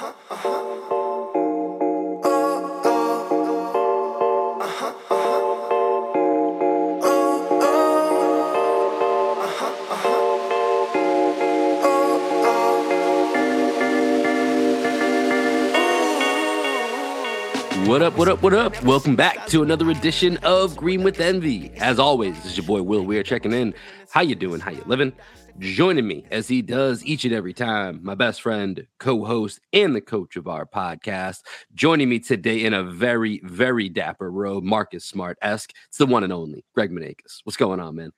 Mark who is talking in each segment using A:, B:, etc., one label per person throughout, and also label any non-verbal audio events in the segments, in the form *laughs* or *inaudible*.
A: ajá. What up, what up, what up? Welcome back to another edition of Green with Envy. As always, this is your boy Will Weir checking in. How you doing? How you living? Joining me as he does each and every time, my best friend, co-host, and the coach of our podcast. Joining me today in a very, very dapper robe, Marcus Smart-esque. It's the one and only Greg Maneikis. What's going on, man?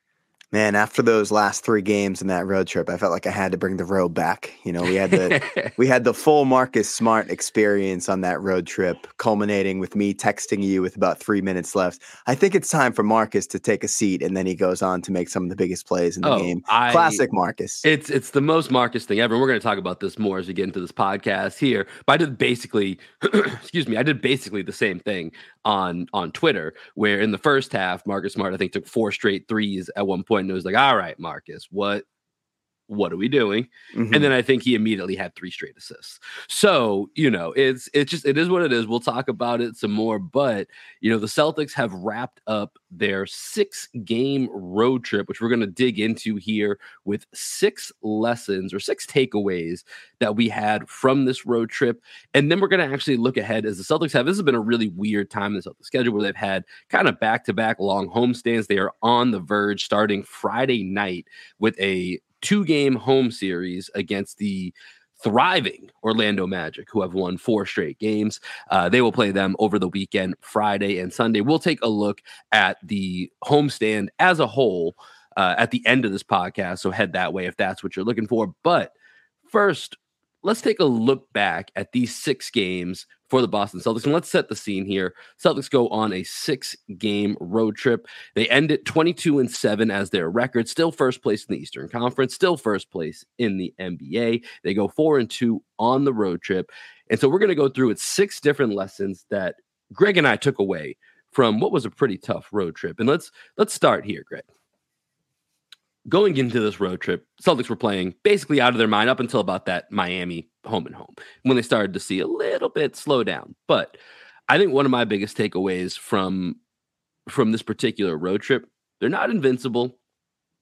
B: Man, after those last three games in that road trip, I felt like I had to bring the road back. You know, we had the *laughs* we had the full Marcus Smart experience on that road trip, culminating with me texting you with about three minutes left. I think it's time for Marcus to take a seat, and then he goes on to make some of the biggest plays in the
A: Oh,
B: game.
A: I-
B: Classic Marcus.
A: It's it's the most Marcus thing ever. and We're going to talk about this more as we get into this podcast here. But I did basically, *clears throat* excuse me, I did basically the same thing on on Twitter, where in the first half, Marcus Smart I think took four straight threes at one point, and it was like, all right, Marcus, what what are we doing?
B: Mhm.
A: And then I think he immediately had three straight assists. So, you know, it's it's just it is what it is. We'll talk about it some more, but you know, the Celtics have wrapped up their six game road trip, which we're going to dig into here with six lessons or six takeaways that we had from this road trip. And then we're going to actually look ahead as the Celtics have. This has been a really weird time in the Celtics schedule where they've had kind of back to back long homestands. They are on the verge starting Friday night with a two game home series against the thriving Orlando Magic, who have won four straight games. Uh, they will play them over the weekend, Friday and Sunday. We'll take a look at the homestand as a whole uh, at the end of this podcast. So head that way if that's what you're looking for. But first, let's take a look back at these six games for the Boston Celtics. And let's set the scene here. Celtics go on a six game road trip. They end it 22 and 7 as their record, still first place in the Eastern Conference, still first place in the NBA. They go 4 and 2 on the road trip. And so we're going to go through it six different lessons that Greg and I took away from what was a pretty tough road trip. And let's let's start here, Greg. Going into this road trip, Celtics were playing basically out of their mind up until about that Miami home and home when they started to see a little bit slow down. But I think one of my biggest takeaways from from this particular road trip, they're not invincible,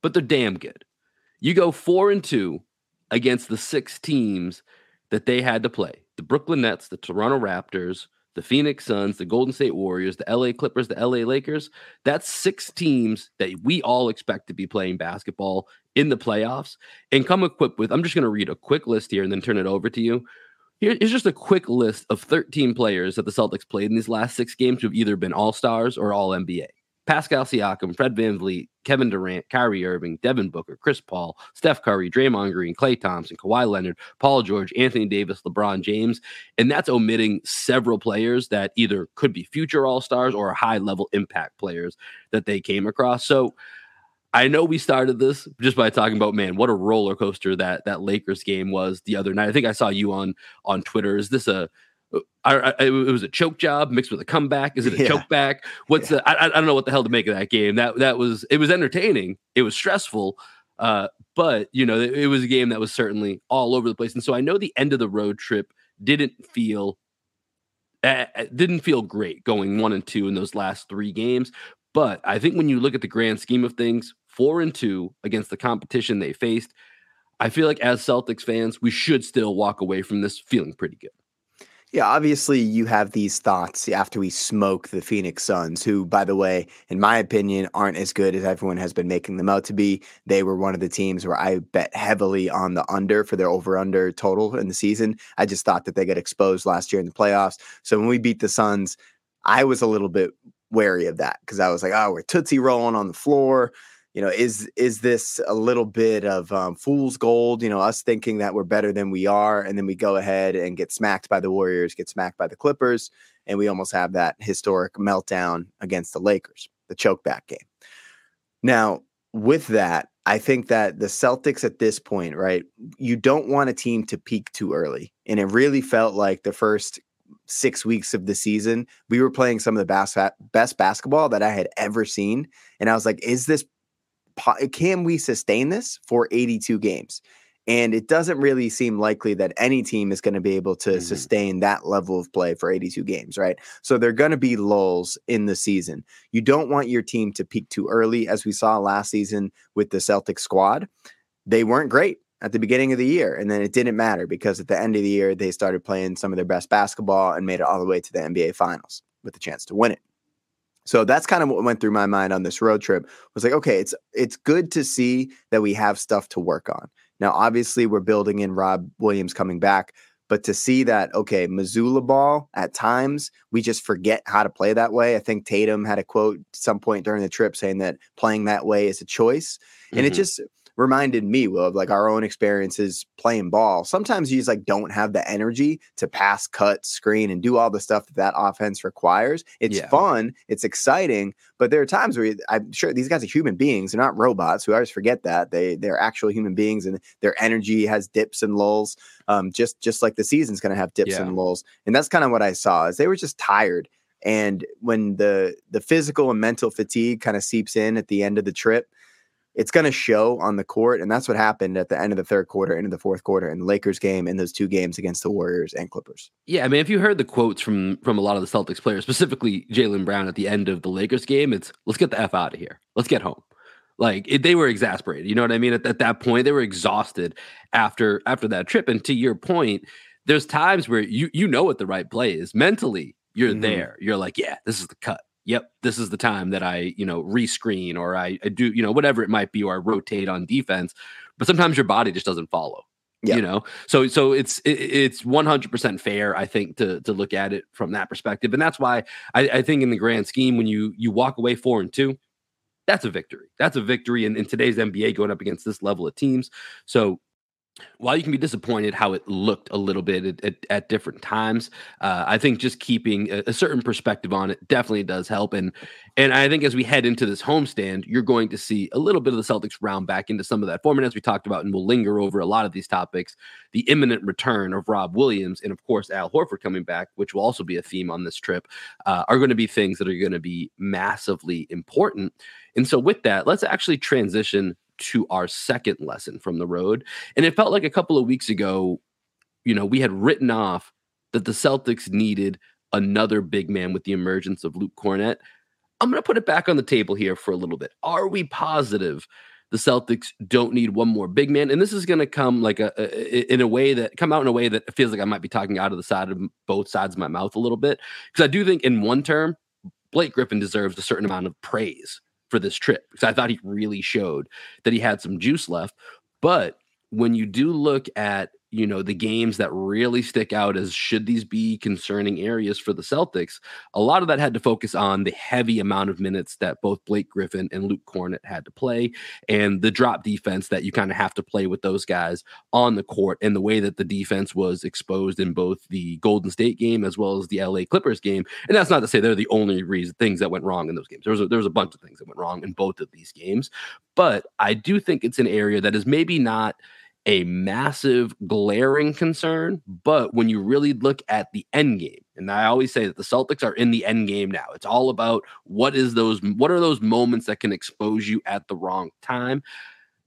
A: but they're damn good. You go 4 and 2 against the six teams that they had to play. The Brooklyn Nets, the Toronto Raptors, the Phoenix Suns, the Golden State Warriors, the LA Clippers, the LA Lakers. That's six teams that we all expect to be playing basketball in the playoffs and come equipped with. I'm just going to read a quick list here and then turn it over to you. Here's just a quick list of 13 players that the Celtics played in these last six games who've either been All Stars or All NBA. Pascal Siakam, Fred VanVleet, Kevin Durant, Kyrie Irving, Devin Booker, Chris Paul, Steph Curry, Draymond Green, Klay Thompson, Kawhi Leonard, Paul George, Anthony Davis, LeBron James. And that's omitting several players that either could be future All Stars or high level impact players that they came across. So I know we started this just by talking about man, what a roller coaster that that Lakers game was the other night. I think I saw you on on Twitter. Is this a I, I, it was a choke job mixed with a comeback. Is it a
B: Yeah.
A: choke back? What's the? I, I don't know what the hell to make of that game. That that was it was entertaining. It was stressful, uh, but you know it, it was a game that was certainly all over the place. And so I know the end of the road trip didn't feel uh, didn't feel great going one and two in those last three games. But I think when you look at the grand scheme of things, four and two against the competition they faced, I feel like as Celtics fans, we should still walk away from this feeling pretty good.
B: Yeah, obviously you have these thoughts after we smoke the Phoenix Suns, who, by the way, in my opinion, aren't as good as everyone has been making them out to be. They were one of the teams where I bet heavily on the under for their over under total in the season. I just thought that they got exposed last year in the playoffs. So when we beat the Suns, I was a little bit wary of that because I was like, oh, we're tootsie rolling on the floor. You know, is is this a little bit of um, fool's gold? You know, us thinking that we're better than we are, and then we go ahead and get smacked by the Warriors, get smacked by the Clippers, and we almost have that historic meltdown against the Lakers, the choke back game. Now, with that, I think that the Celtics at this point, right, you don't want a team to peak too early. And it really felt like the first six weeks of the season, we were playing some of the best, best basketball that I had ever seen. And I was like, is this, can we sustain this for 82 games? And it doesn't really seem likely that any team is going to be able to
A: Mhm.
B: sustain that level of play for 82 games, right? So they're going to be lulls in the season. You don't want your team to peak too early, as we saw last season with the Celtic squad. They weren't great at the beginning of the year, and then it didn't matter because at the end of the year, they started playing some of their best basketball and made it all the way to the NBA Finals with a chance to win it. So that's kind of what went through my mind on this road trip. Was like, okay, it's it's good to see that we have stuff to work on. Now, obviously, we're building in Rob Williams coming back, but to see that, okay, Mazzulla ball at times we just forget how to play that way. I think Tatum had a quote at some point during the trip saying that playing that way is a choice, and it
A: Mhm.
B: just reminded me Will, of like our own experiences playing ball. Sometimes you just like don't have the energy to pass, cut, screen, and do all the stuff that that offense requires. It's
A: Yeah.
B: fun, it's exciting, but there are times where you- I'm sure these guys are human beings. They're not robots. We always forget that they they're actual human beings, and their energy has dips and lulls. Um, just just like the season's going to have dips
A: Yeah.
B: and lulls, and that's kind of what I saw. Is they were just tired. And when the the physical and mental fatigue kind of seeps in at the end of the trip, it's going to show on the court. And that's what happened at the end of the third quarter, into the fourth quarter in the Lakers game in those two games against the Warriors and Clippers.
A: Yeah, I mean, if you heard the quotes from from a lot of the Celtics players, specifically Jaylen Brown at the end of the Lakers game, it's let's get the f out of here, let's get home. Like it, they were exasperated. You know what I mean? At, at that point, they were exhausted after after that trip. And to your point, there's times where you you know what the right play is mentally. You're
B: Mhm.
A: there. You're like, yeah, this is the cut. Yep, this is the time that I you know rescreen or I, I do you know whatever it might be or I rotate on defense. But sometimes your body just doesn't follow
B: Yeah.
A: you know so so it's it, it's 100% fair i think to to look at it from that perspective and that's why I, I think in the grand scheme when you you walk away four and two that's a victory that's a victory in, in today's nba going up against this level of teams so while you can be disappointed how it looked a little bit at, at, at different times, uh, I think just keeping a, a certain perspective on it definitely does help. And and I think as we head into this homestand, you're going to see a little bit of the Celtics round back into some of that form. And as we talked about, and we'll linger over a lot of these topics, the imminent return of Rob Williams and of course Al Horford coming back, which will also be a theme on this trip, uh, are going to be things that are going to be massively important. And so with that, let's actually transition to our second lesson from the road. And it felt like a couple of weeks ago, you know, we had written off that the Celtics needed another big man with the emergence of Luke Kornet. I'm going to put it back on the table here for a little bit. Are we positive the Celtics don't need one more big man? And this is going to come like a, a, in a way that come out in a way that feels like I might be talking out of the side of both sides of my mouth a little bit because I do think in one term Blake Griffin deserves a certain amount of praise for this trip because I thought he really showed that he had some juice left. But when you do look at you know the games that really stick out as should these be concerning areas for the Celtics, a lot of that had to focus on the heavy amount of minutes that both Blake Griffin and Luke Kornet had to play, and the drop defense that you kind of have to play with those guys on the court, and the way that the defense was exposed in both the Golden State game as well as the LA Clippers game. And that's not to say they're the only reason things that went wrong in those games. There was a, there was a bunch of things that went wrong in both of these games, but I do think it's an area that is maybe not a massive glaring concern but when you really look at the end game and i always say that the celtics are in the end game now. It's all about what is those what are those moments that can expose you at the wrong time.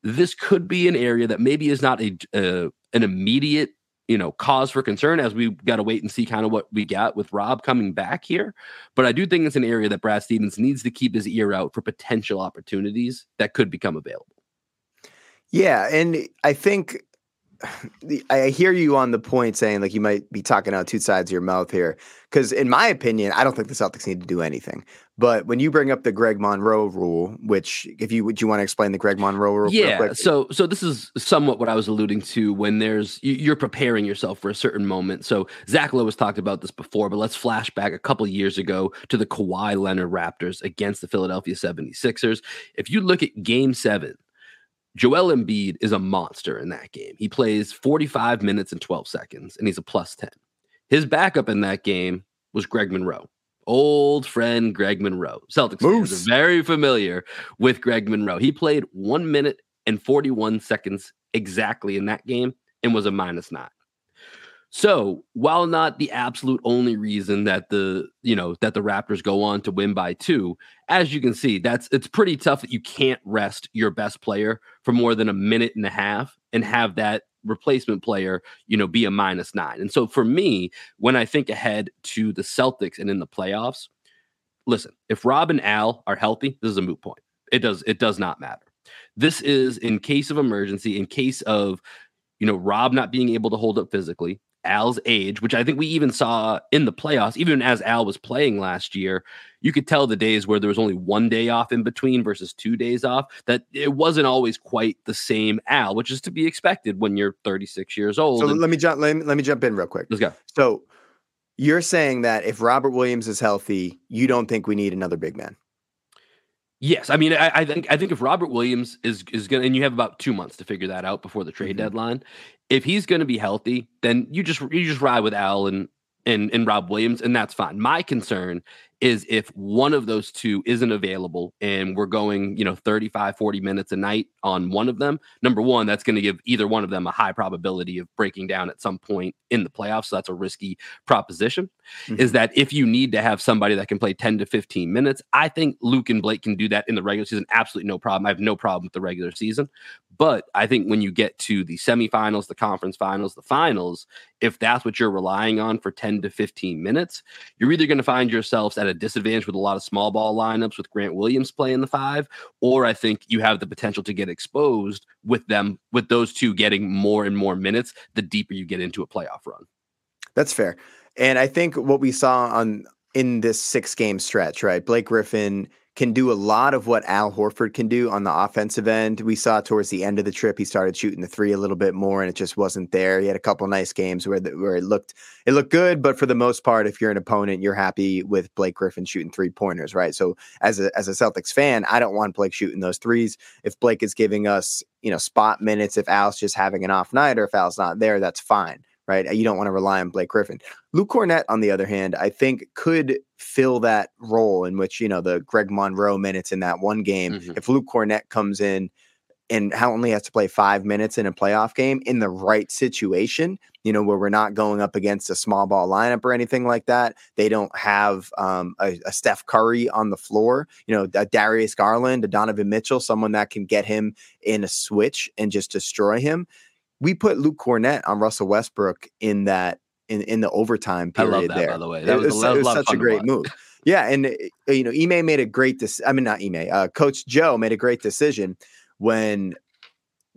A: This could be an area that maybe is not a uh, an immediate you know cause for concern as we got to wait and see kind of what we got with rob coming back here but i do think it's an area that brad stevens needs to keep his ear out for potential opportunities that could become available
B: Yeah, and I think *sighs* the, I hear you on the point saying like you might be talking out two sides of your mouth here. Because in my opinion, I don't think the Celtics need to do anything. But when you bring up the Greg Monroe rule, which if you would you want to explain the Greg Monroe rule?
A: yeah so so this is somewhat what i was alluding to when there's you- you're preparing yourself for a certain moment so zach lowe has talked about this before but let's flash back a couple years ago to the Kawhi leonard raptors against the philadelphia 76ers if you look at game seven Joel Embiid is a monster in that game. He plays 45 minutes and 12 seconds, and he's a plus 10. His backup in that game was Greg Monroe, old friend Greg Monroe. Celtics fans are very familiar with Greg Monroe. He played one minute and 41 seconds exactly in that game and was a minus nine. So while not the absolute only reason that the you know that the Raptors go on to win by two, as you can see, that's it's pretty tough that you can't rest your best player for more than a minute and a half and have that replacement player, you know, be a minus nine. And so for me, when I think ahead to the Celtics and in the playoffs, listen, if Rob and Al are healthy, this is a moot point. It does it does not matter. This is in case of emergency, in case of you know Rob not being able to hold up physically, Al's age, which I think we even saw in the playoffs, even as Al was playing last year, you could tell the days where there was only one day off in between versus two days off, that it wasn't always quite the same Al, which is to be expected when you're 36 years old.
B: So and, let me jump let me, let me jump in real quick.
A: Let's go.
B: So you're saying that if Robert Williams is healthy, you don't think we need another big man?
A: Yes, I mean, I, I, think I think if Robert Williams is is gonna, and you have about two months to figure that out before the trade mm-hmm. deadline. If he's going to be healthy, then you just you just ride with Al and and and Rob Williams, and that's fine. My concern is if one of those two isn't available and we're going, you know, 35, 40 minutes a night on one of them, number one, that's going to give either one of them a high probability of breaking down at some point in the playoffs. So that's a risky proposition. Mm-hmm. Is that if you need to have somebody that can play 10 to 15 minutes, I think Luke and Blake can do that in the regular season. Absolutely no problem. I have no problem with the regular season. But I think when you get to the semifinals, the conference finals, the finals, if that's what you're relying on for 10 to 15 minutes, you're either going to find yourselves at a disadvantage with a lot of small ball lineups with Grant Williams playing the five, or I think you have the potential to get exposed with them, with those two getting more and more minutes the deeper you get into a playoff run.
B: That's fair. And I think what we saw on in this six game stretch, right? Blake Griffin can do a lot of what Al Horford can do on the offensive end. We saw towards the end of the trip he started shooting the three a little bit more, and it just wasn't there. He had a couple nice games where the, where it looked it looked good, but for the most part, if you're an opponent, you're happy with Blake Griffin shooting three pointers, right? So as a as a Celtics fan, I don't want Blake shooting those threes. If Blake is giving us you know spot minutes, if Al's just having an off night, or if Al's not there, that's fine right? You don't want to rely on Blake Griffin. Luke Kornet, on the other hand, I think could fill that role in which, you know, the Greg Monroe minutes in that one game. Mm-hmm. If Luke Kornet comes in and how only has to play five minutes in a playoff game in the right situation, you know, where we're not going up against a small ball lineup or anything like that. They don't have um, a, a, Steph Curry on the floor, you know, a Darius Garland, a Donovan Mitchell, someone that can get him in a switch and just destroy him we put Luke Kornet on Russell Westbrook in that in, in the overtime period
A: that,
B: there.
A: By the way, that was, it was,
B: such a great move. Yeah, and uh, you know, Ime made a great. Dis- I mean, not Ime. Uh, Coach Joe made a great decision when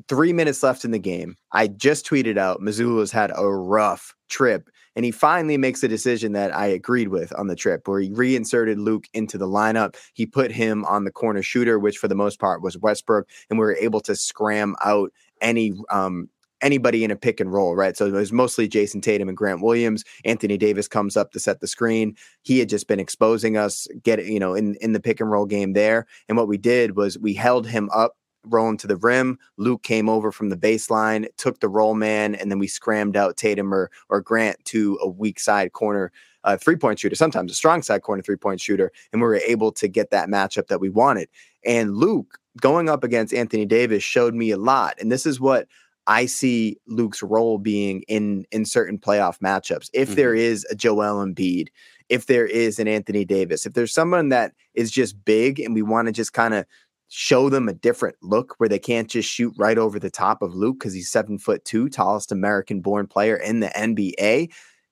B: three minutes left in the game. I just tweeted out Mazzulla's had a rough trip, and he finally makes a decision that I agreed with on the trip, where he reinserted Luke into the lineup. He put him on the corner shooter, which for the most part was Westbrook, and we were able to scram out any um, anybody in a pick and roll, right? So it was mostly Jayson Tatum and Grant Williams. Anthony Davis comes up to set the screen. He had just been exposing us, get you know, in in the pick and roll game there. And what we did was we held him up rolling to the rim. Luke came over from the baseline, took the roll man, and then we scrammed out Tatum or or Grant to a weak side corner uh, three point shooter, sometimes a strong side corner three point shooter, and we were able to get that matchup that we wanted. And Luke going up against Anthony Davis showed me a lot. And this is what I see Luke's role being in in certain playoff matchups. If mm-hmm. there is a Joel Embiid, if there is an Anthony Davis, if there's someone that is just big and we want to just kind of show them a different look where they can't just shoot right over the top of Luke because he's seven foot two, tallest American born player in the NBA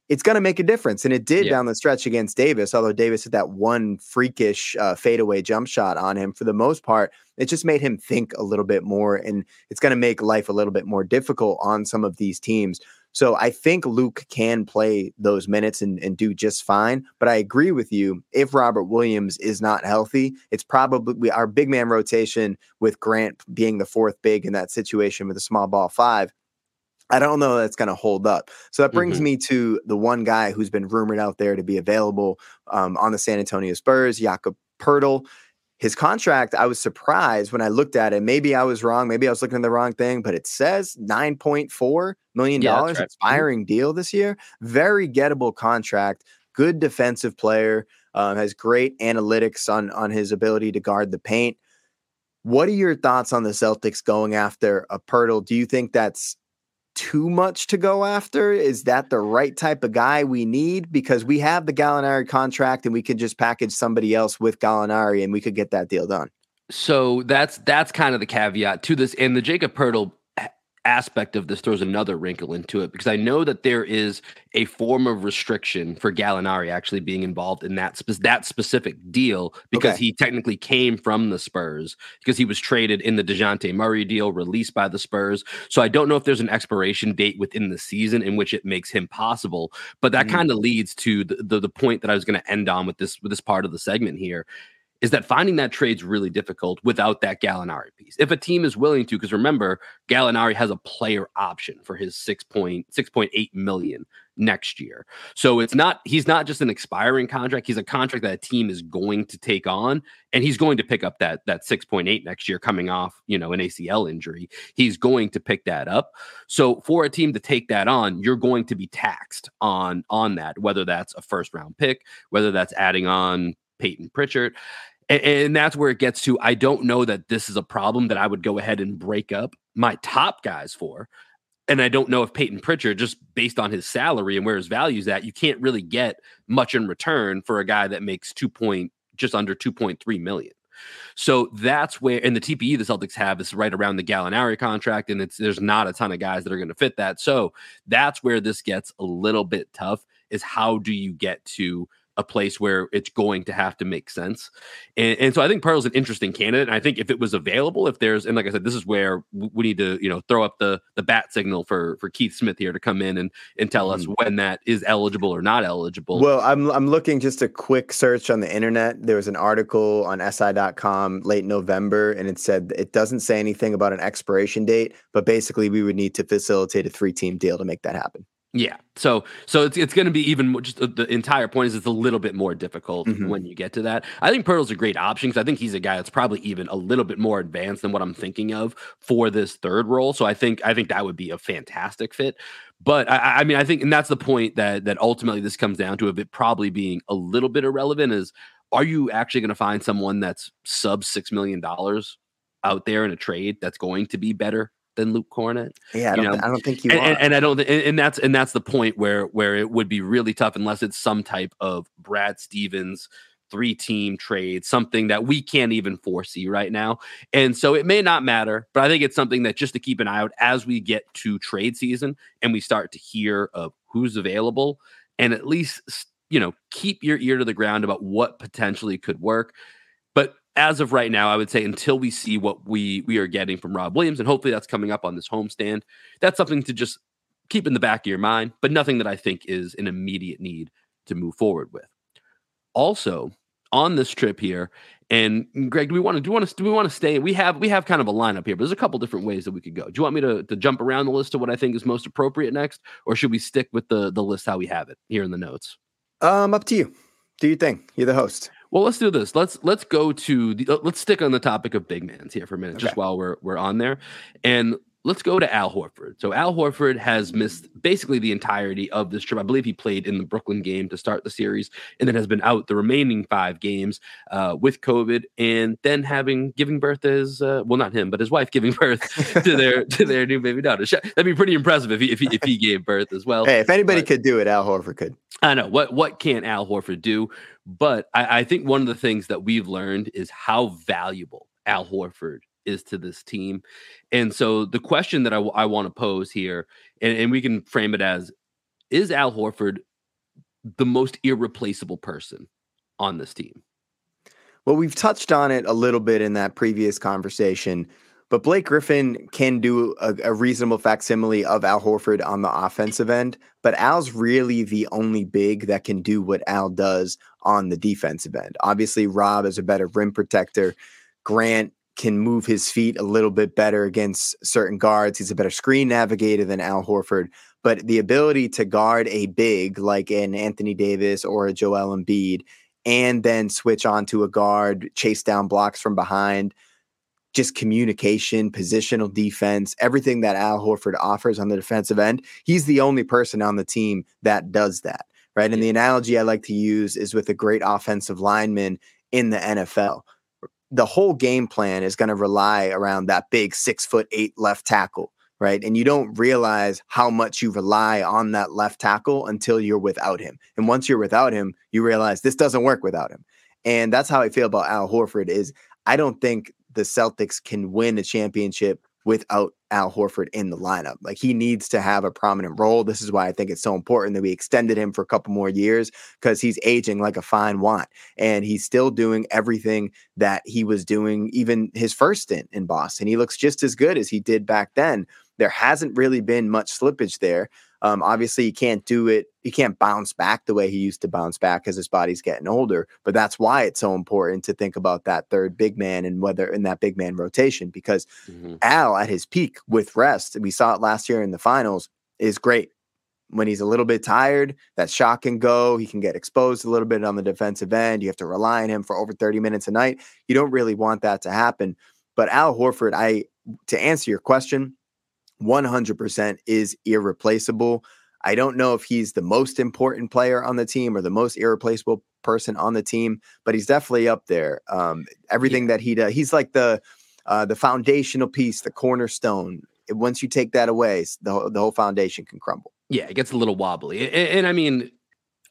B: it's going to make a difference. And it did yeah. down the stretch against Davis, although Davis had that one freakish uh, fadeaway jump shot on him. For the most part, it just made him think a little bit more. And it's going to make life a little bit more difficult on some of these teams. So I think Luke can play those minutes and, and do just fine. But I agree with you. If Robert Williams is not healthy, it's probably our big man rotation with Grant being the fourth big in that situation with a small ball five I don't know that's going to hold up. So that brings mm-hmm. me to the one guy who's been rumored out there to be available um, on the San Antonio Spurs, Jakob Poeltl. His contract, I was surprised when I looked at it. Maybe I was wrong. Maybe I was looking at the wrong thing, but it says $9.4 million yeah, right. Mm-hmm. expiring deal this year. Very gettable contract. Good defensive player. Um, has great analytics on, on his ability to guard the paint. What are your thoughts on the Celtics going after a Poeltl? Do you think that's too much to go after? Is that the right type of guy we need? Because we have the Gallinari contract and we could just package somebody else with Gallinari and we could get that deal done.
A: So that's that's kind of the caveat to this. And the Jakob Poeltl aspect of this throws another wrinkle into it because I know that there is a form of restriction for Gallinari actually being involved in that spe- that specific deal because okay. he technically came from the Spurs because he was traded in the Dejounte Murray deal released by the Spurs. So I don't know if there's an expiration date within the season in which it makes him possible, but that mm. kind of leads to the, the the point that I was going to end on with this with this part of the segment here is that finding that trade's really difficult without that Gallinari piece. If a team is willing to, because remember, Gallinari has a player option for his 6.6.8 million next year. So it's not he's not just an expiring contract, he's a contract that a team is going to take on and he's going to pick up that that 6.8 next year coming off, you know, an ACL injury. He's going to pick that up. So for a team to take that on, you're going to be taxed on on that, whether that's a first round pick, whether that's adding on Payton Pritchard. And, and, that's where it gets to. I don't know that this is a problem that I would go ahead and break up my top guys for. And I don't know if Payton Pritchard, just based on his salary and where his value's at, you can't really get much in return for a guy that makes two point just under 2.3 million. So that's where, and the TPE the Celtics have is right around the Gallinari contract, and it's there's not a ton of guys that are going to fit that. So that's where this gets a little bit tough. Is how do you get to a place where it's going to have to make sense. And, and so I think Poeltl's an interesting candidate. And I think if it was available, if there's, and like I said, this is where we need to, you know, throw up the the bat signal for for Keith Smith here to come in and and tell us mm. when that is eligible or not eligible.
B: Well, I'm I'm looking just a quick search on the internet. There was an article on SI.com late November, and it said it doesn't say anything about an expiration date, but basically we would need to facilitate a three team deal to make that happen.
A: Yeah. So so it's it's going to be even more, just the entire point is it's a little bit more difficult mm-hmm. when you get to that. I think Poeltl's a great option because I think he's a guy that's probably even a little bit more advanced than what I'm thinking of for this third role. So I think I think that would be a fantastic fit. But I, I mean I think and that's the point that that ultimately this comes down to of it probably being a little bit irrelevant is are you actually going to find someone that's sub six million dollars out there in a trade that's going to be better than Luke Kornet.
B: Yeah, I don't, th- I don't think you
A: and, and, and, I don't, and, and that's and that's the point where where it would be really tough unless it's some type of Brad Stevens three team trade, something that we can't even foresee right now. And so it may not matter, but I think it's something that just to keep an eye out as we get to trade season and we start to hear of who's available and at least you know keep your ear to the ground about what potentially could work as of right now, I would say until we see what we we are getting from Rob Williams, and hopefully that's coming up on this homestand, that's something to just keep in the back of your mind, but nothing that I think is an immediate need to move forward with. Also, on this trip here, and Greg, do we want to do we want to do we want to stay? We have we have kind of a lineup here, but there's a couple different ways that we could go. Do you want me to, to jump around the list to what I think is most appropriate next, or should we stick with the the list how we have it here in the notes?
B: Um, up to you. Do you think you're the host?
A: Well, let's do this. Let's let's go to the let's stick on the topic of big mans here for a minute, okay. just while we're we're on there, and let's go to Al Horford. So Al Horford has missed basically the entirety of this trip. I believe he played in the Brooklyn game to start the series, and then has been out the remaining five games uh, with COVID, and then having giving birth as uh, well, not him, but his wife giving *laughs* birth to their to their new baby daughter. That'd be pretty impressive if he if he, if he gave birth as well.
B: Hey, if anybody but, could do it, Al Horford could.
A: I know what what can Al Horford do, but I, I think one of the things that we've learned is how valuable Al Horford is to this team. And so the question that I, I want to pose here, and, and we can frame it as is Al Horford the most irreplaceable person on this team?
B: Well, we've touched on it a little bit in that previous conversation, but Blake Griffin can do a, a, reasonable facsimile of Al Horford on the offensive end. But Al's really the only big that can do what Al does on the defensive end. Obviously, Rob is a better rim protector. Grant can move his feet a little bit better against certain guards. He's a better screen navigator than Al Horford. But the ability to guard a big like an Anthony Davis or a Joel Embiid and then switch on to a guard, chase down blocks from behind, just communication, positional defense, everything that Al Horford offers on the defensive end. He's the only person on the team that does that. Right. And the analogy I like to use is with a great offensive lineman in the NFL the whole game plan is going to rely around that big six foot eight left tackle, right? And you don't realize how much you rely on that left tackle until you're without him. And once you're without him, you realize this doesn't work without him. And that's how I feel about Al Horford is I don't think the Celtics can win a championship without Al Horford in the lineup. Like he needs to have a prominent role. This is why I think it's so important that we extended him for a couple more years because he's aging like a fine wine and he's still doing everything that he was doing even his first stint in Boston. He looks just as good as he did back then. There hasn't really been much slippage there. Um, obviously, he can't do it. He can't bounce back the way he used to bounce back because his body's getting older. But that's why it's so important to think about that third big man and whether in that big man rotation because mm-hmm. Al at his peak with rest, we saw it last year in the finals, is great. When he's a little bit tired, that shot can go. He can get exposed a little bit on the defensive end. You have to rely on him for over 30 minutes a night. You don't really want that to happen. But Al Horford, I to answer your question, 100% is irreplaceable. I don't know if he's the most important player on the team or the most irreplaceable person on the team, but he's definitely up there. Um, everything yeah. that he does, he's like the uh, the foundational piece, the cornerstone. Once you take that away, the the whole foundation can crumble.
A: Yeah, it gets a little wobbly, and, and I mean,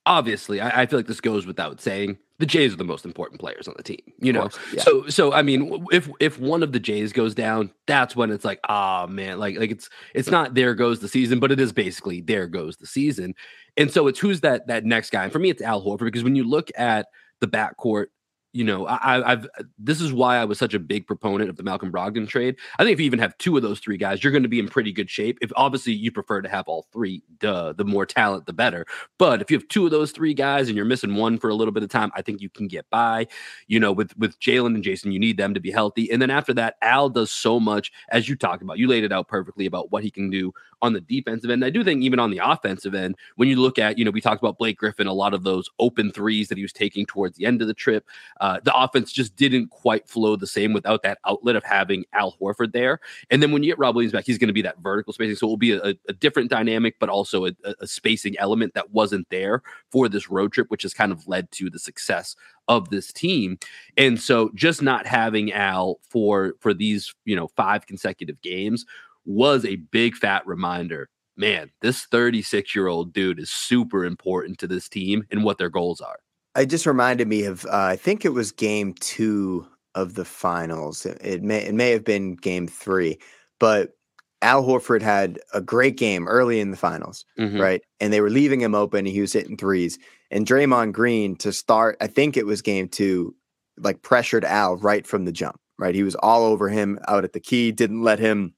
A: obviously, I, I, feel like this goes without saying. The Jays are the most important players on the team, you know. Course, yeah. So, so I mean, if if one of the Jays goes down, that's when it's like, ah, oh, man, like like it's it's not there goes the season, but it is basically there goes the season. And so it's who's that that next guy. And for me, it's Al Horford because when you look at the backcourt you know, I, have this is why I was such a big proponent of the Malcolm Brogdon trade. I think if you even have two of those three guys, you're going to be in pretty good shape. If obviously you prefer to have all three, duh, the more talent, the better. But if you have two of those three guys and you're missing one for a little bit of time, I think you can get by. You know, with with Jaylen and Jayson, you need them to be healthy. And then after that, Al does so much as you talked about. You laid it out perfectly about what he can do on the defensive end. I do think even on the offensive end, when you look at, you know, we talked about Blake Griffin, a lot of those open threes that he was taking towards the end of the trip. Uh, the offense just didn't quite flow the same without that outlet of having Al Horford there. And then when you get Rob Williams back, he's going to be that vertical spacing. So it will be a, a different dynamic, but also a, a spacing element that wasn't there for this road trip, which has kind of led to the success of this team. And so just not having Al for for these, you know, five consecutive games was a big fat reminder man, this 36 year old dude is super important to this team and what their goals are.
B: It just reminded me of, uh, I think it was game two of the finals. It, it, may, it may have been game three, but Al Horford had a great game early in the finals, mm-hmm. right? And they were leaving him open. and he was hitting threes. And Draymond Green to start, I think it was game two, like pressured Al right from the jump, right? He was all over him out at the key, didn't let him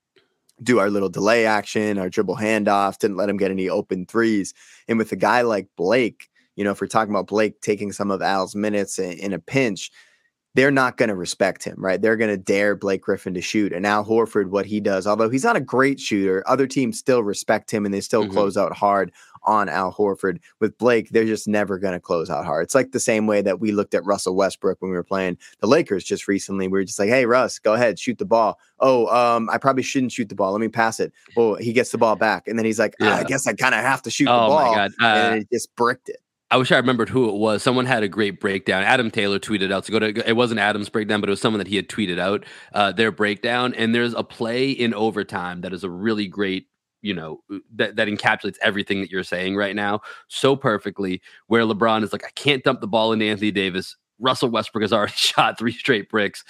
B: do our little delay action, our dribble handoffs, didn't let him get any open threes. And with a guy like Blake, you know, if we're talking about Blake taking some of Al's minutes in, in a pinch, they're not going to respect him, right? They're going to dare Blake Griffin to shoot. And Al Horford, what he does, although he's not a great shooter, other teams still respect him and they still mm-hmm. close out hard on Al Horford. With Blake, they're just never going to close out hard. It's like the same way that we looked at Russell Westbrook when we were playing the Lakers just recently. We were just like, hey, Russ, go ahead, shoot the ball. Oh, um, I probably shouldn't shoot the ball. Let me pass it. Well, he gets the ball back. And then he's like, yeah. I guess I kind of have to shoot oh, the ball. Uh, and it just bricked it.
A: I wish I remembered who it was. Someone had a great breakdown. Adam Taylor tweeted out to go to. It wasn't Adam's breakdown, but it was someone that he had tweeted out uh, their breakdown. And there's a play in overtime that is a really great you know that that encapsulates everything that you're saying right now so perfectly where LeBron is like I can't dump the ball into Anthony Davis Russell Westbrook has already *laughs* shot three straight bricks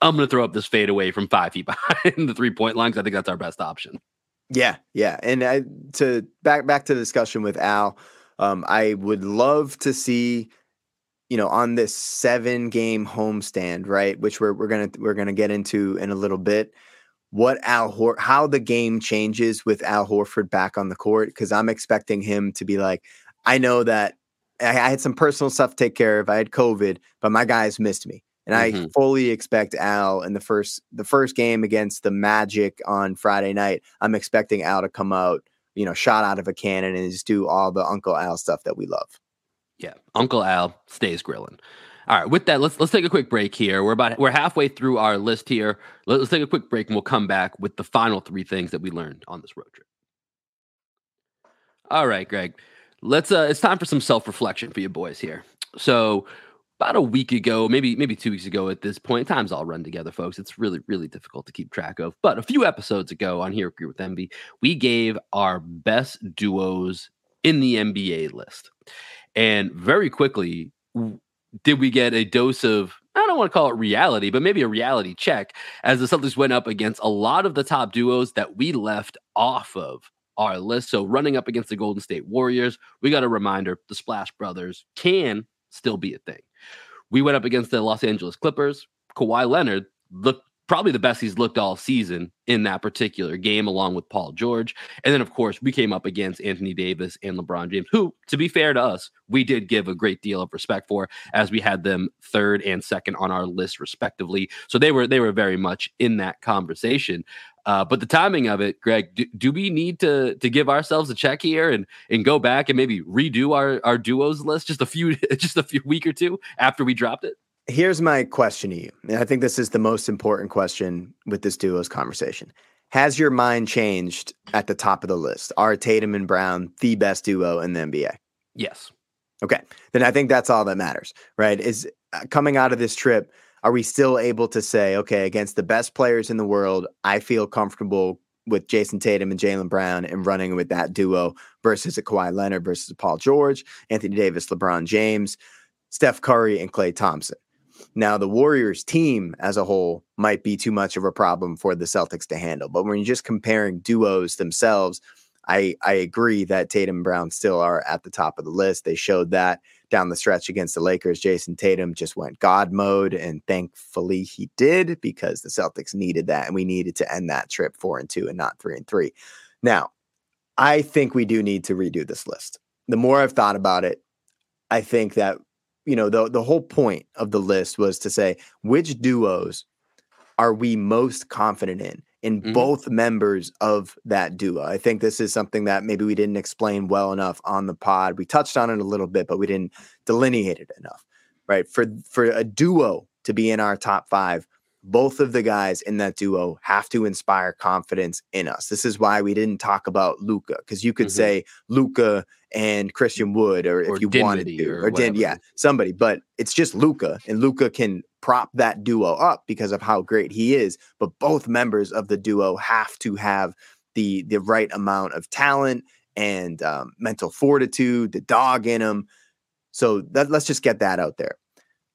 A: I'm going to throw up this fade away from 5 feet *laughs* behind the three point line cuz I think that's our best option
B: yeah yeah and I, to back back to the discussion with Al um, I would love to see you know on this 7 game homestand right which we're we're going to we're to get into in a little bit what Al Hor- how the game changes with Al Horford back on the court because I'm expecting him to be like, I know that I, I, had some personal stuff to take care of. I had COVID, but my guys missed me, and mm-hmm. I fully expect Al in the first the first game against the Magic on Friday night. I'm expecting Al to come out, you know, shot out of a cannon and just do all the Uncle Al stuff that we love.
A: Yeah, Uncle Al stays grilling. All right, with that, let's let's take a quick break here. We're about we're halfway through our list here. Let's take a quick break and we'll come back with the final three things that we learned on this road trip. All right, Greg. Let's uh it's time for some self-reflection for you boys here. So about a week ago, maybe maybe two weeks ago at this point, times all run together, folks. It's really, really difficult to keep track of. But a few episodes ago on Here Agree with Envy, we gave our best duos in the NBA list. And very quickly, did we get a dose of I don't want to call it reality, but maybe a reality check as the Celtics went up against a lot of the top duos that we left off of our list. So running up against the Golden State Warriors, we got a reminder the Splash Brothers can still be a thing. We went up against the Los Angeles Clippers. Kawhi Leonard looked probably the best he's looked all season in that particular game, along with Paul George. And then, of course, we came up against Anthony Davis and LeBron James, who, to be fair to us, we did give a great deal of respect for, as we had them third and second on our list, respectively. So they were they were very much in that conversation. Uh, but the timing of it, Greg, do, do, we need to to give ourselves a check here and and go back and maybe redo our our duos list just a few *laughs* just a few week or two after we dropped it?
B: Here's my question to you. And I think this is the most important question with this duos conversation. Has your mind changed at the top of the list? Are Tatum and Brown the best duo in the NBA?
A: Yes.
B: Okay. Then I think that's all that matters, right? Is uh, coming out of this trip, are we still able to say, okay, against the best players in the world, I feel comfortable with Jayson Tatum and Jaylen Brown and running with that duo versus a Kawhi Leonard versus Paul George, Anthony Davis, LeBron James, Steph Curry, and Klay Thompson. Now, the Warriors team as a whole might be too much of a problem for the Celtics to handle. But when you're just comparing duos themselves, I, I agree that Tatum and Brown still are at the top of the list. They showed that down the stretch against the Lakers. Jayson Tatum just went God mode, and thankfully he did because the Celtics needed that, and we needed to end that trip four and two and not three and three. Now, I think we do need to redo this list. The more I've thought about it, I think that you know the the whole point of the list was to say which duos are we most confident in in mm-hmm. both members of that duo. I think this is something that maybe we didn't explain well enough on the pod. We touched on it a little bit, but we didn't delineate it enough. Right? For for a duo to be in our top 5, both of the guys in that duo have to inspire confidence in us. This is why we didn't talk about Luka because you could mm-hmm. say Luka and Christian Wood, or, or if you Dinwiddie wanted to, or, or Din, yeah, somebody. But it's just Luka, and Luka can prop that duo up because of how great he is. But both members of the duo have to have the the right amount of talent and um, mental fortitude, the dog in them. So that, let's just get that out there.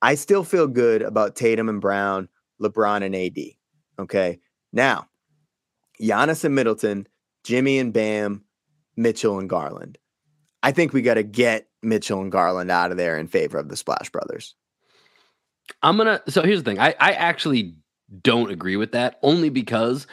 B: I still feel good about Tatum and Brown LeBron and AD. Okay. Now, Giannis and Middleton, Jimmy and Bam, Mitchell and Garland. I think we got to get Mitchell and Garland out of there in favor of the Splash Brothers.
A: I'm gonna. So here's the thing. I I actually don't agree with that only because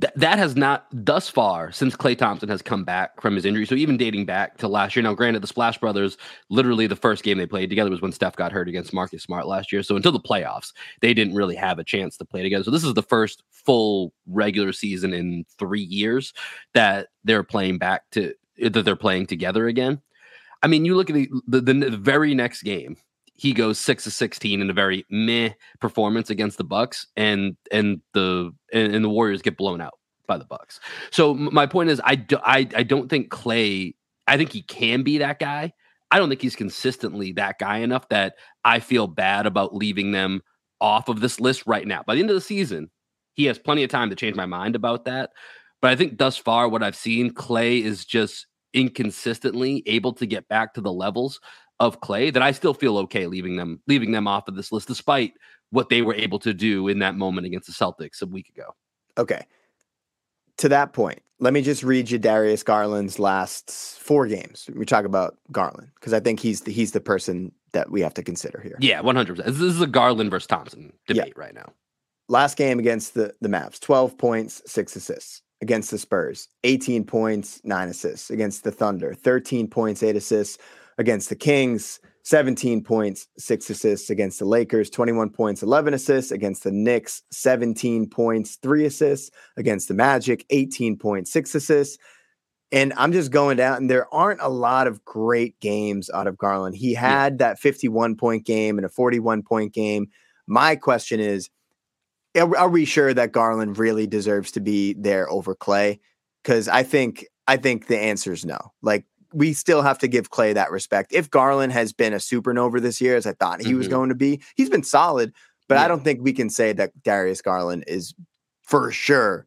A: th- that has not thus far since Klay Thompson has come back from his injury. So even dating back to last year. Now, granted, the Splash Brothers, literally the first game they played together was when Steph got hurt against Marcus Smart last year. So until the playoffs, they didn't really have a chance to play together. So this is the first full regular season in three years that they're playing back to that they're playing together again. I mean, you look at the, the, the very next game, he goes six of sixteen in a very meh performance against the Bucks, and and the and, and the Warriors get blown out by the Bucks. So my point is, I do, I I don't think Klay. I think he can be that guy. I don't think he's consistently that guy enough that I feel bad about leaving them off of this list right now. By the end of the season, he has plenty of time to change my mind about that. But I think thus far, what I've seen, Klay is just inconsistently able to get back to the levels of Klay that I still feel okay leaving them leaving them off of this list, despite what they were able to do in that moment against the Celtics a week ago.
B: Okay. To that point, let me just read you Darius Garland's last four games. We talk about Garland because I think he's the, he's the person that we have to consider here.
A: Yeah, one hundred percent. This is a Garland versus Thompson debate yeah. right now.
B: Last game against the the Mavs, twelve points, six assists against the Spurs, 18 points, nine assists against the Thunder, 13 points, eight assists against the Kings, 17 points, six assists against the Lakers, 21 points, 11 assists against the Knicks, 17 points, three assists against the Magic, 18 points, six assists. And I'm just going down, and there aren't a lot of great games out of Garland. He had yeah. that 51 point game and a 41 point game. My question is, are we sure that Garland really deserves to be there over Klay? Because I think I think the answer is no. Like we still have to give Klay that respect. If Garland has been a supernova this year, as I thought he mm-hmm. was going to be, he's been solid. But yeah. I don't think we can say that Darius Garland is for sure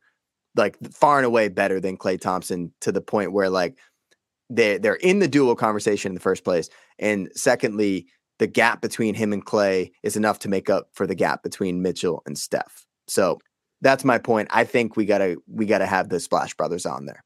B: like far and away better than Klay Thompson to the point where like they they're in the dual conversation in the first place. And secondly, the gap between him and Klay is enough to make up for the gap between Mitchell and Steph. So that's my point. I think we gotta we gotta have the Splash Brothers on there.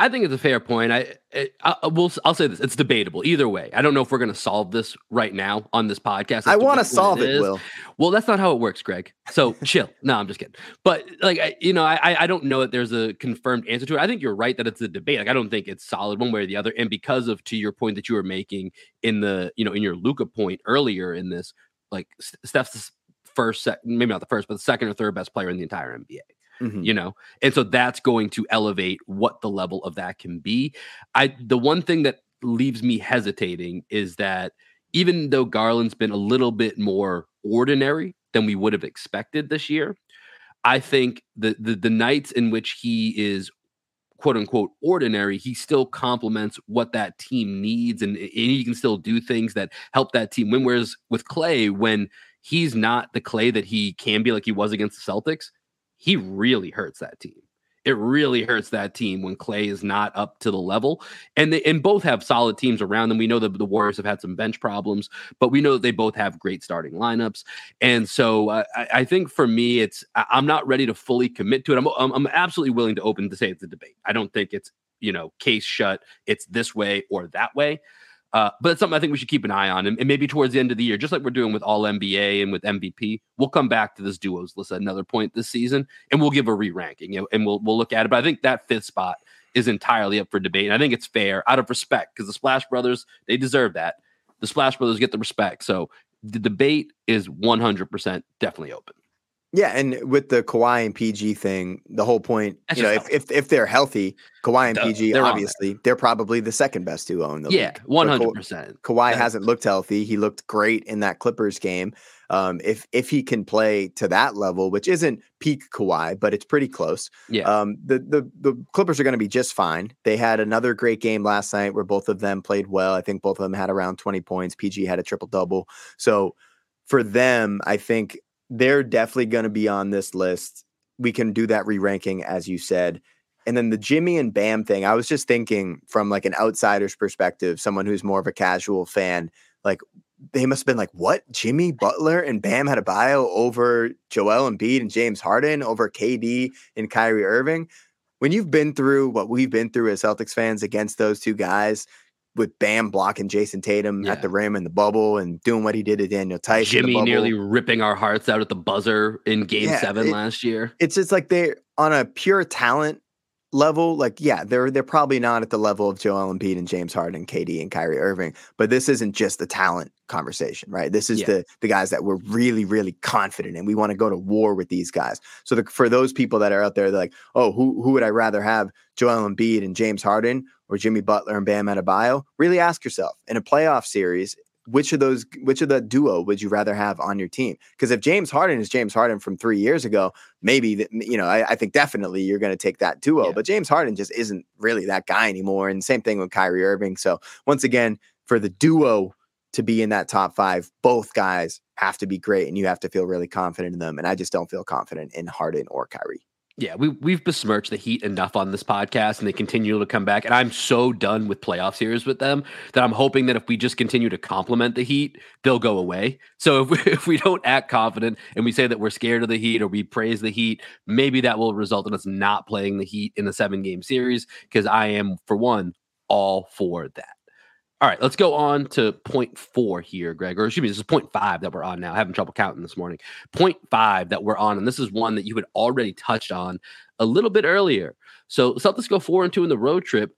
A: I think it's a fair point. I, eh, I, I will. I'll say this: it's debatable either way. I don't know if we're going to solve this right now on this podcast.
B: I want to solve it, it Will.
A: Well, that's not how it works, Greg. So *laughs* chill. No, I'm just kidding. But like, I, you know, I I don't know that there's a confirmed answer to it. I think you're right that it's a debate. Like, I don't think it's solid one way or the other. And because of to your point that you were making in the you know in your Luka point earlier in this, like Steph's first, sec- maybe not the first, but the second or third best player in the entire NBA. Mm-hmm. you know and so that's going to elevate what the level of that can be i the one thing that leaves me hesitating is that even though garland's been a little bit more ordinary than we would have expected this year i think the the, the nights in which he is quote unquote ordinary, he still complements what that team needs and, and, he can still do things that help that team win. Whereas with Klay, when he's not the Klay that he can be like he was against the Celtics, he really hurts that team. It really hurts that team when Klay is not up to the level. And they and both have solid teams around them. We know that the Warriors have had some bench problems, but we know that they both have great starting lineups. And so uh, I, I, think for me, it's I'm not ready to fully commit to it. I'm, I'm I'm absolutely willing to open to say it's a debate. I don't think it's you know case shut. It's this way or that way. Uh, but it's something I think we should keep an eye on. And, and, maybe towards the end of the year, just like we're doing with all NBA and with MVP, we'll come back to this duos list at another point this season and we'll give a re ranking know, and we'll, we'll look at it. But I think that fifth spot is entirely up for debate. And I think it's fair out of respect because the Splash Brothers, they deserve that. The Splash Brothers get the respect. So the debate is 100% definitely open.
B: Yeah, and with the Kawhi and PG thing, the whole point, That's you know, if, if if they're healthy, Kawhi and Duh, PG, obviously, they're probably the second best duo in the
A: yeah,
B: league.
A: one hundred percent.
B: Kawhi hasn't looked healthy. He looked great in that Clippers game. Um, if if he can play to that level, which isn't peak Kawhi, but it's pretty close.
A: Yeah.
B: Um, the the the Clippers are going to be just fine. They had another great game last night where both of them played well. I think both of them had around twenty points. PG had a triple double. So for them, I think they're definitely going to be on this list. We can do that re ranking, as you said. And then the Jimmy and Bam thing, I was just thinking from like an outsider's perspective, someone who's more of a casual fan, like they must have been like, what? Jimmy Butler and Bam had a bio over Joel Embiid and James Harden over KD and Kyrie Irving. When you've been through what we've been through as Celtics fans against those two guys, with Bam blocking Jayson Tatum yeah. at the rim in the bubble and doing what he did to Daniel Theis.
A: Jimmy nearly ripping our hearts out at the buzzer in game yeah, seven it, last year.
B: It's just like they on a pure talent level, like, yeah, they're they're probably not at the level of Joel Embiid and James Harden, KD and Kyrie Irving, but this isn't just the talent conversation, right? This is yeah. the the guys that we're really, really confident in. We want to go to war with these guys. So the, for those people that are out there, they're like, oh, who who would I rather have, Joel Embiid and James Harden or Jimmy Butler and Bam Adebayo? Really ask yourself in a playoff series, which of those which of the duo would you rather have on your team because if james harden is james harden from three years ago maybe that you know I, I, think definitely you're going to take that duo yeah. but james harden just isn't really that guy anymore and same thing with kyrie irving so once again for the duo to be in that top five both guys have to be great and you have to feel really confident in them and i just don't feel confident in harden or kyrie
A: yeah, we we've besmirched the Heat enough on this podcast, and they continue to come back. And I'm so done with playoff series with them that I'm hoping that if we just continue to compliment the Heat, they'll go away. So if we, *laughs* if we don't act confident and we say that we're scared of the Heat or we praise the Heat, maybe that will result in us not playing the Heat in a seven game series. Because I am, for one, all for that. All right, let's go on to point four here, Greg. Or excuse me, this is point five that we're on now. Having trouble counting this morning. Point five that we're on, and this is one that you had already touched on a little bit earlier. So Celtics go four and two in the road trip,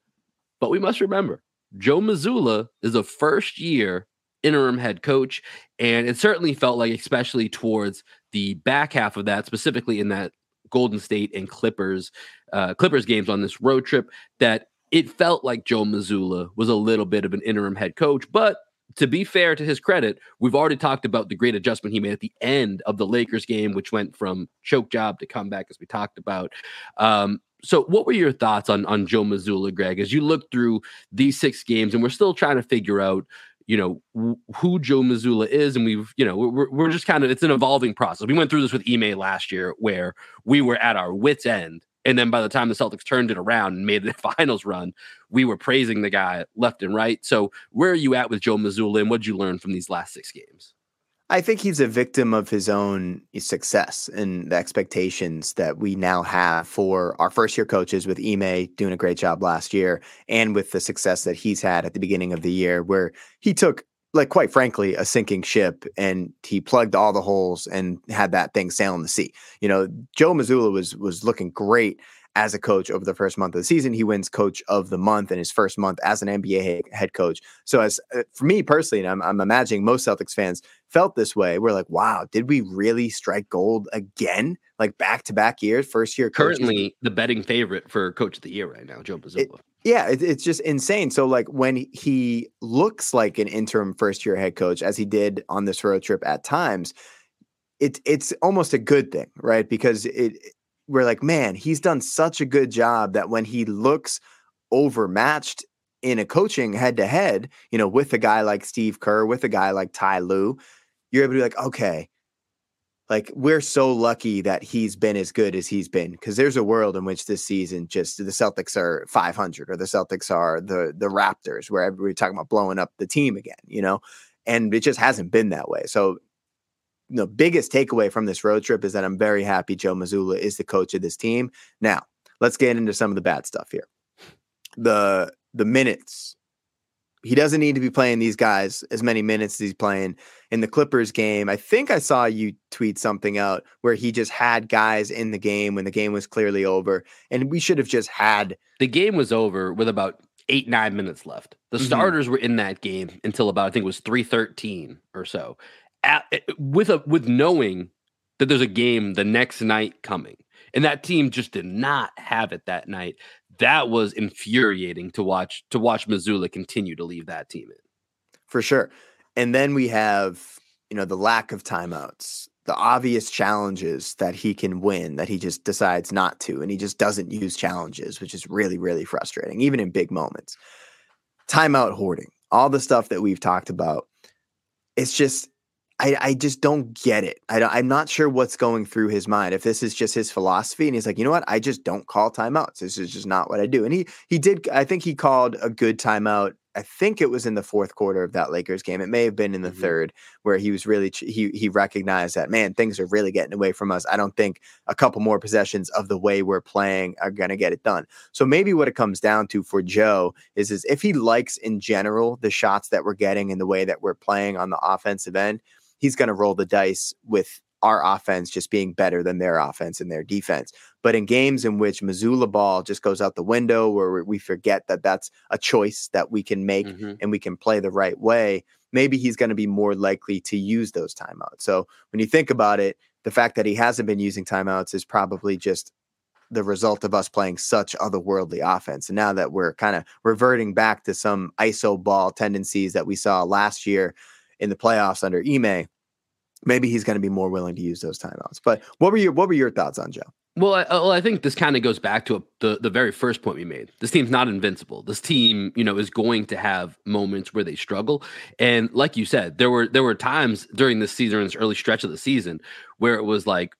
A: but we must remember Joe Mazzulla is a first year interim head coach, and it certainly felt like, especially towards the back half of that, specifically in that Golden State and Clippers uh, Clippers games on this road trip, that it felt like Joe Mazzulla was a little bit of an interim head coach, but to be fair to his credit, we've already talked about the great adjustment he made at the end of the Lakers game, which went from choke job to comeback, as we talked about. Um, so, what were your thoughts on on Joe Mazzulla, Greg, as you look through these six games, and we're still trying to figure out, you know, who Joe Mazzulla is, and we've, you know, we're we're just kind of it's an evolving process. We went through this with Ime last year, where we were at our wits end And then by the time the Celtics turned it around and made the *laughs* finals run, we were praising the guy left and right. So where are you at with Joe Mazzulla and what did you learn from these last six games?
B: I think he's a victim of his own success and the expectations that we now have for our first year coaches with Ime doing a great job last year and with the success that he's had at the beginning of the year where he took like quite frankly a sinking ship and he plugged all the holes and had that thing sail in the sea. You know, Joe Mazzulla was was looking great as a coach over the first month of the season. He wins coach of the month in his first month as an NBA head coach. So as uh, for me personally, and I'm, I'm imagining most Celtics fans felt this way. We're like, wow, did we really strike gold again? Like back to back years, first year.
A: Currently, the betting favorite for coach of the year right now, Joe. It,
B: yeah, it, it's just insane. So, like, when he looks like an interim first year head coach, as he did on this road trip at times, it's it's almost a good thing, right? Because it we're like, man, he's done such a good job that when he looks overmatched in a coaching head to head, you know, with a guy like Steve Kerr, with a guy like Ty Lue, you're able to be like, okay, like we're so lucky that he's been as good as he's been because there's a world in which this season just the Celtics are 500 or the Celtics are the the Raptors where we're talking about blowing up the team again, you know, and it just hasn't been that way. So the biggest takeaway from this road trip is that I'm very happy Joe Mazzulla is the coach of this team. Now, let's get into some of the bad stuff here. The the minutes he doesn't need to be playing these guys as many minutes as he's playing in the Clippers game. I think I saw you tweet something out where he just had guys in the game when the game was clearly over, and we should have just had
A: the game was over with about eight nine minutes left. The mm-hmm. starters were in that game until about I think it was three thirteen or so, At, eh, with a with knowing that there's a game the next night coming. And that team just did not have it that night that was infuriating to watch to watch Mazzulla continue to leave that team in.
B: For sure. And then we have, you know, the lack of timeouts, the obvious challenges that he can win that he just decides not to and he just doesn't use challenges, which is really really frustrating even in big moments. Timeout hoarding, all the stuff that we've talked about. It's just I, I just don't get it. I am not sure what's going through his mind. If this is just his philosophy, and he's like, you know what, I just don't call timeouts. This is just not what I do. And he he did. I think he called a good timeout. I think it was in the fourth quarter of that Lakers game. It may have been in the mm-hmm. third, where he was really he he recognized that man, things are really getting away from us. I don't think a couple more possessions of the way we're playing are going to get it done. So maybe what it comes down to for Joe is is if he likes in general the shots that we're getting and the way that we're playing on the offensive end he's going to roll the dice with our offense just being better than their offense and their defense. But in games in which Mazzulla ball just goes out the window, where we forget that that's a choice that we can make mm-hmm. and we can play the right way, maybe he's going to be more likely to use those timeouts. So when you think about it, the fact that he hasn't been using timeouts is probably just the result of us playing such otherworldly offense. And now that we're kind of reverting back to some ISO ball tendencies that we saw last year in the playoffs under Ime, maybe he's going to be more willing to use those timeouts. But what were your what were your thoughts on Joe?
A: Well, I, well, I think this kind of goes back to a, the the very first point we made. This team's not invincible. This team, you know, is going to have moments where they struggle. And like you said, there were there were times during this season, this early stretch of the season, where it was like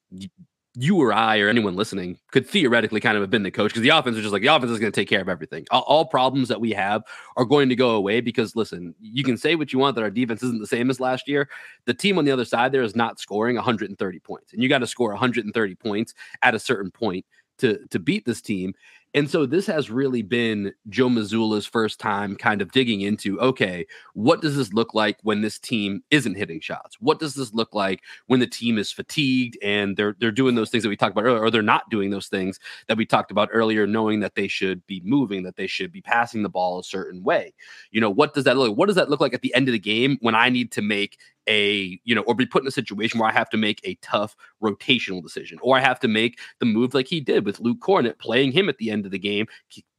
A: you or I or anyone listening could theoretically kind of have been the coach because the offense is just like the offense is going to take care of everything. All, all, problems that we have are going to go away because listen, you can say what you want that our defense isn't the same as last year. The team on the other side there is not scoring 130 points, and you got to score 130 points at a certain point to to beat this team. And so this has really been Joe Mazzulla's first time kind of digging into okay, what does this look like when this team isn't hitting shots? What does this look like when the team is fatigued and they're they're doing those things that we talked about earlier, or they're not doing those things that we talked about earlier, knowing that they should be moving, that they should be passing the ball a certain way. You know, what does that look like? What does that look like at the end of the game when I need to make a you know or be put in a situation where i have to make a tough rotational decision or i have to make the move like he did with luke Kornet playing him at the end of the game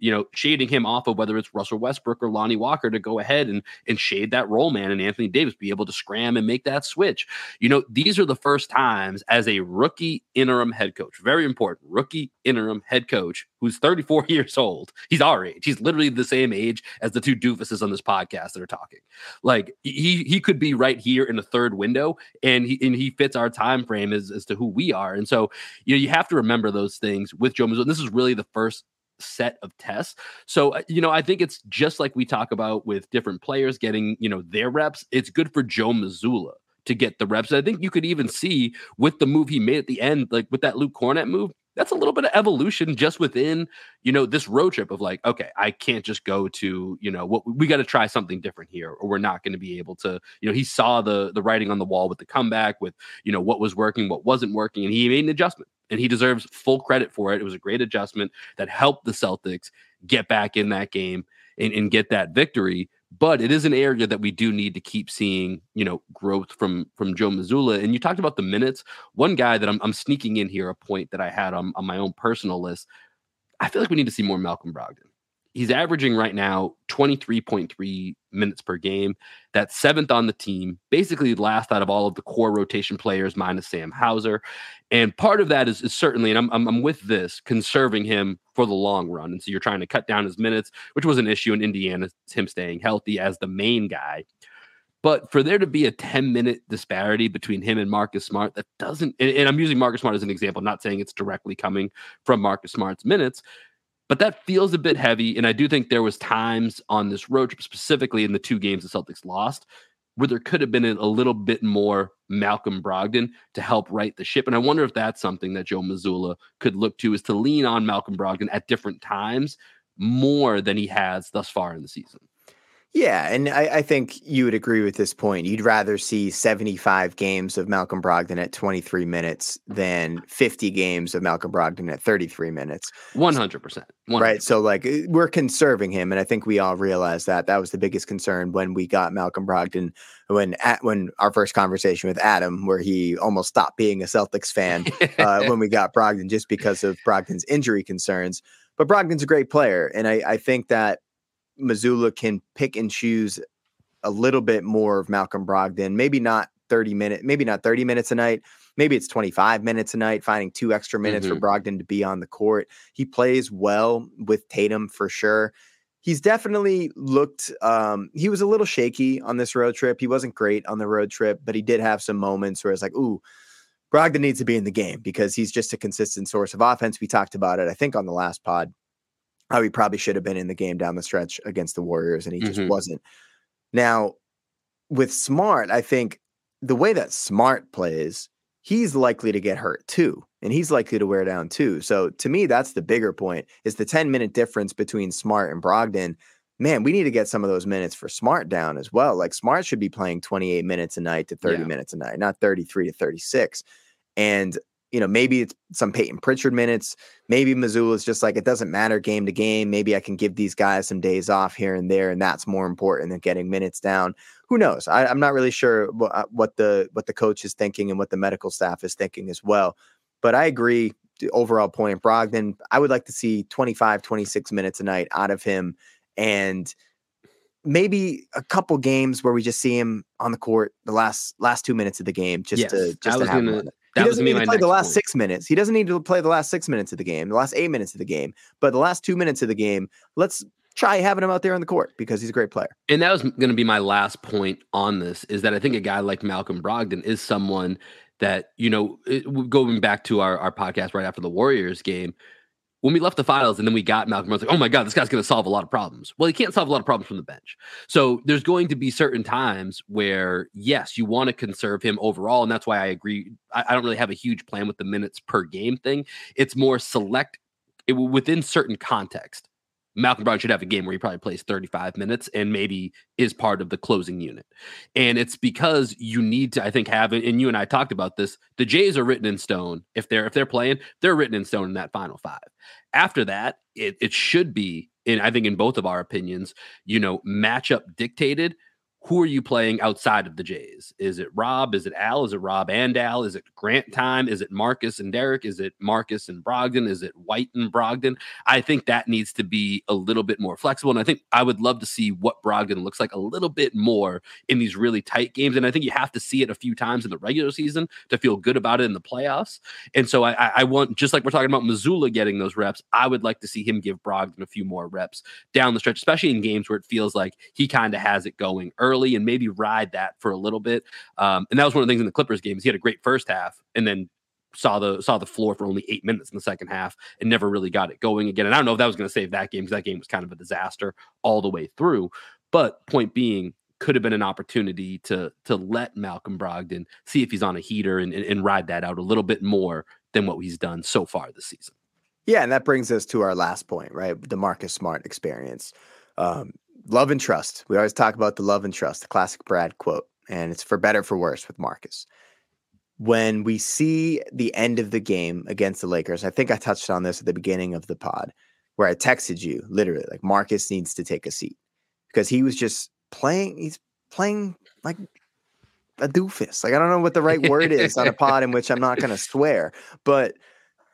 A: you know, shading him off of whether it's Russell Westbrook or Lonnie Walker to go ahead and and shade that role man and Anthony Davis be able to scram and make that switch. You know, these are the first times as a rookie interim head coach, very important, rookie interim head coach who's 34 *laughs* years old. He's our age. He's literally the same age as the two doofuses on this podcast that are talking. Like he he could be right here in the third window and he and he fits our time frame as, as to who we are. And so, you know, you have to remember those things with Joe Mazzulla. This is really the first set of tests. So, uh, you know, I think it's just like we talk about with different players getting, you know, their reps. It's good for Joe Mazzulla to get the reps. I think you could even see with the move he made at the end, like with that Luke Kornet move, that's a little bit of evolution just within you know this road trip of like okay i can't just go to you know what we got to try something different here or we're not going to be able to you know he saw the the writing on the wall with the comeback with you know what was working what wasn't working and he made an adjustment and he deserves full credit for it it was a great adjustment that helped the celtics get back in that game and, and get that victory but it is an area that we do need to keep seeing, you know, growth from from Joe Mazzulla. And you talked about the minutes. One guy that I'm, I'm sneaking in here, a point that I had on, on my own personal list. I feel like we need to see more Malcolm Brogdon he's averaging right now 23.3 minutes per game. That's seventh on the team, basically last out of all of the core rotation players, minus Sam Hauser. And part of that is, is certainly, and I'm, I'm, I'm, with this, conserving him for the long run. And so you're trying to cut down his minutes, which was an issue in Indiana, him staying healthy as the main guy. But for there to be a 10 minute disparity between him and Marcus Smart, that doesn't, and, and I'm using Marcus Smart as an example, not saying it's directly coming from Marcus Smart's minutes, but that feels a bit heavy. And I do think there was times on this road trip, specifically in the two games the Celtics lost, where there could have been a, little bit more Malcolm Brogdon to help right the ship. And I wonder if that's something that Joe Mazzulla could look to is to lean on Malcolm Brogdon at different times more than he has thus far in the season.
B: Yeah, and I, I, think you would agree with this point. You'd rather see 75 games of Malcolm Brogdon at 23 minutes than 50 games of Malcolm Brogdon at 33 minutes.
A: 100%. 100%.
B: Right. So, like, uh, we're conserving him. And I think we all realize that. That was the biggest concern when we got Malcolm Brogdon, when at, when our first conversation with Adam, where he almost stopped being a Celtics fan uh, *laughs* when we got Brogdon just because of Brogdon's injury concerns. But Brogdon's a great player. And I, I think that Mazzulla can pick and choose a little bit more of Malcolm Brogdon, maybe not 30 minutes, maybe not 30 minutes a night. Maybe it's 25 minutes a night, finding two extra minutes mm-hmm. for Brogdon to be on the court. He plays well with Tatum for sure. He's definitely looked, um, he was a little shaky on this road trip. He wasn't great on the road trip, but he did have some moments where it's like, ooh, Brogdon needs to be in the game because he's just a consistent source of offense. We talked about it, I think, on the last pod how he probably should have been in the game down the stretch against the Warriors, and he just mm-hmm. wasn't. Now, with Smart, I think the way that Smart plays, he's likely to get hurt too, and he's likely to wear down too. So to me, that's the bigger point: is the ten minute difference between Smart and Brogdon. Man, we need to get some of those minutes for Smart down as well. Like Smart should be playing 28 minutes a night to 30 yeah. minutes a night, not 33 to 36. And you know, maybe it's some Payton Pritchard minutes. Maybe is just like, it doesn't matter game to game. Maybe I can give these guys some days off here and there, and that's more important than getting minutes down. Who knows? I, am not really sure what, uh, what the what the coach is thinking and what the medical staff is thinking as well. But I agree. The overall point, of Brogdon, I would like to see 25, 26 minutes a night out of him, and maybe a couple games where we just see him on the court the last last two minutes of the game, just yes, to just to have gonna,
A: that
B: he doesn't
A: need
B: to play the last
A: point.
B: six minutes. He doesn't need to play the last six minutes of the game, the last eight minutes of the game, but the last two minutes of the game, let's try having him out there on the court because he's a great player.
A: And that was going to be my last point on this is that I think a guy like Malcolm Brogdon is someone that, you know, it, going back to our, our podcast right after the Warriors game, when we left the finals and then we got Malcolm, I was like, oh my God, this guy's going to solve a lot of problems. Well, he can't solve a lot of problems from the bench. So there's going to be certain times where, yes, you want to conserve him overall. And that's why I agree. I, I don't really have a huge plan with the minutes per game thing. It's more select it, within certain context. Malcolm Brown should have a game where he probably plays 35 minutes and maybe is part of the closing unit. And it's because you need to, I think, have and you and I talked about this. The Jays are written in stone. If they're if they're playing, they're written in stone in that final five. After that, it, it should be, in I think in both of our opinions, you know, matchup dictated who are you playing outside of the Jays? Is it Rob? Is it Al? Is it Rob and Al? Is it Grant time? Is it Marcus and Derrick? Is it Marcus and Brogdon? Is it White and Brogdon? I think that needs to be a little bit more flexible. And I think I would love to see what Brogdon looks like a little bit more in these really tight games. And I think you have to see it a few times in the regular season to feel good about it in the playoffs. And so I, I want, just like we're talking about Mazzulla getting those reps, I would like to see him give Brogdon a few more reps down the stretch, especially in games where it feels like he kind of has it going early early and maybe ride that for a little bit. Um, and that was one of the things in the Clippers games. He had a great first half and then saw the saw the floor for only eight minutes in the second half and never really got it going again. And I don't know if that was going to save that game because that game was kind of a disaster all the way through. But point being, could have been an opportunity to to let Malcolm Brogdon see if he's on a heater and, and, and ride that out a little bit more than what he's done so far this season.
B: Yeah, and that brings us to our last point, right? The Marcus Smart experience. Um, love and trust. We always talk about the love and trust, the classic Brad quote, and it's for better for worse with Marcus. When we see the end of the game against the Lakers, I think I touched on this at the beginning of the pod where I texted you literally like Marcus needs to take a seat because he was just playing, he's playing like a doofus. Like I don't know what the right word is on a *laughs* pod in which I'm not going to swear, but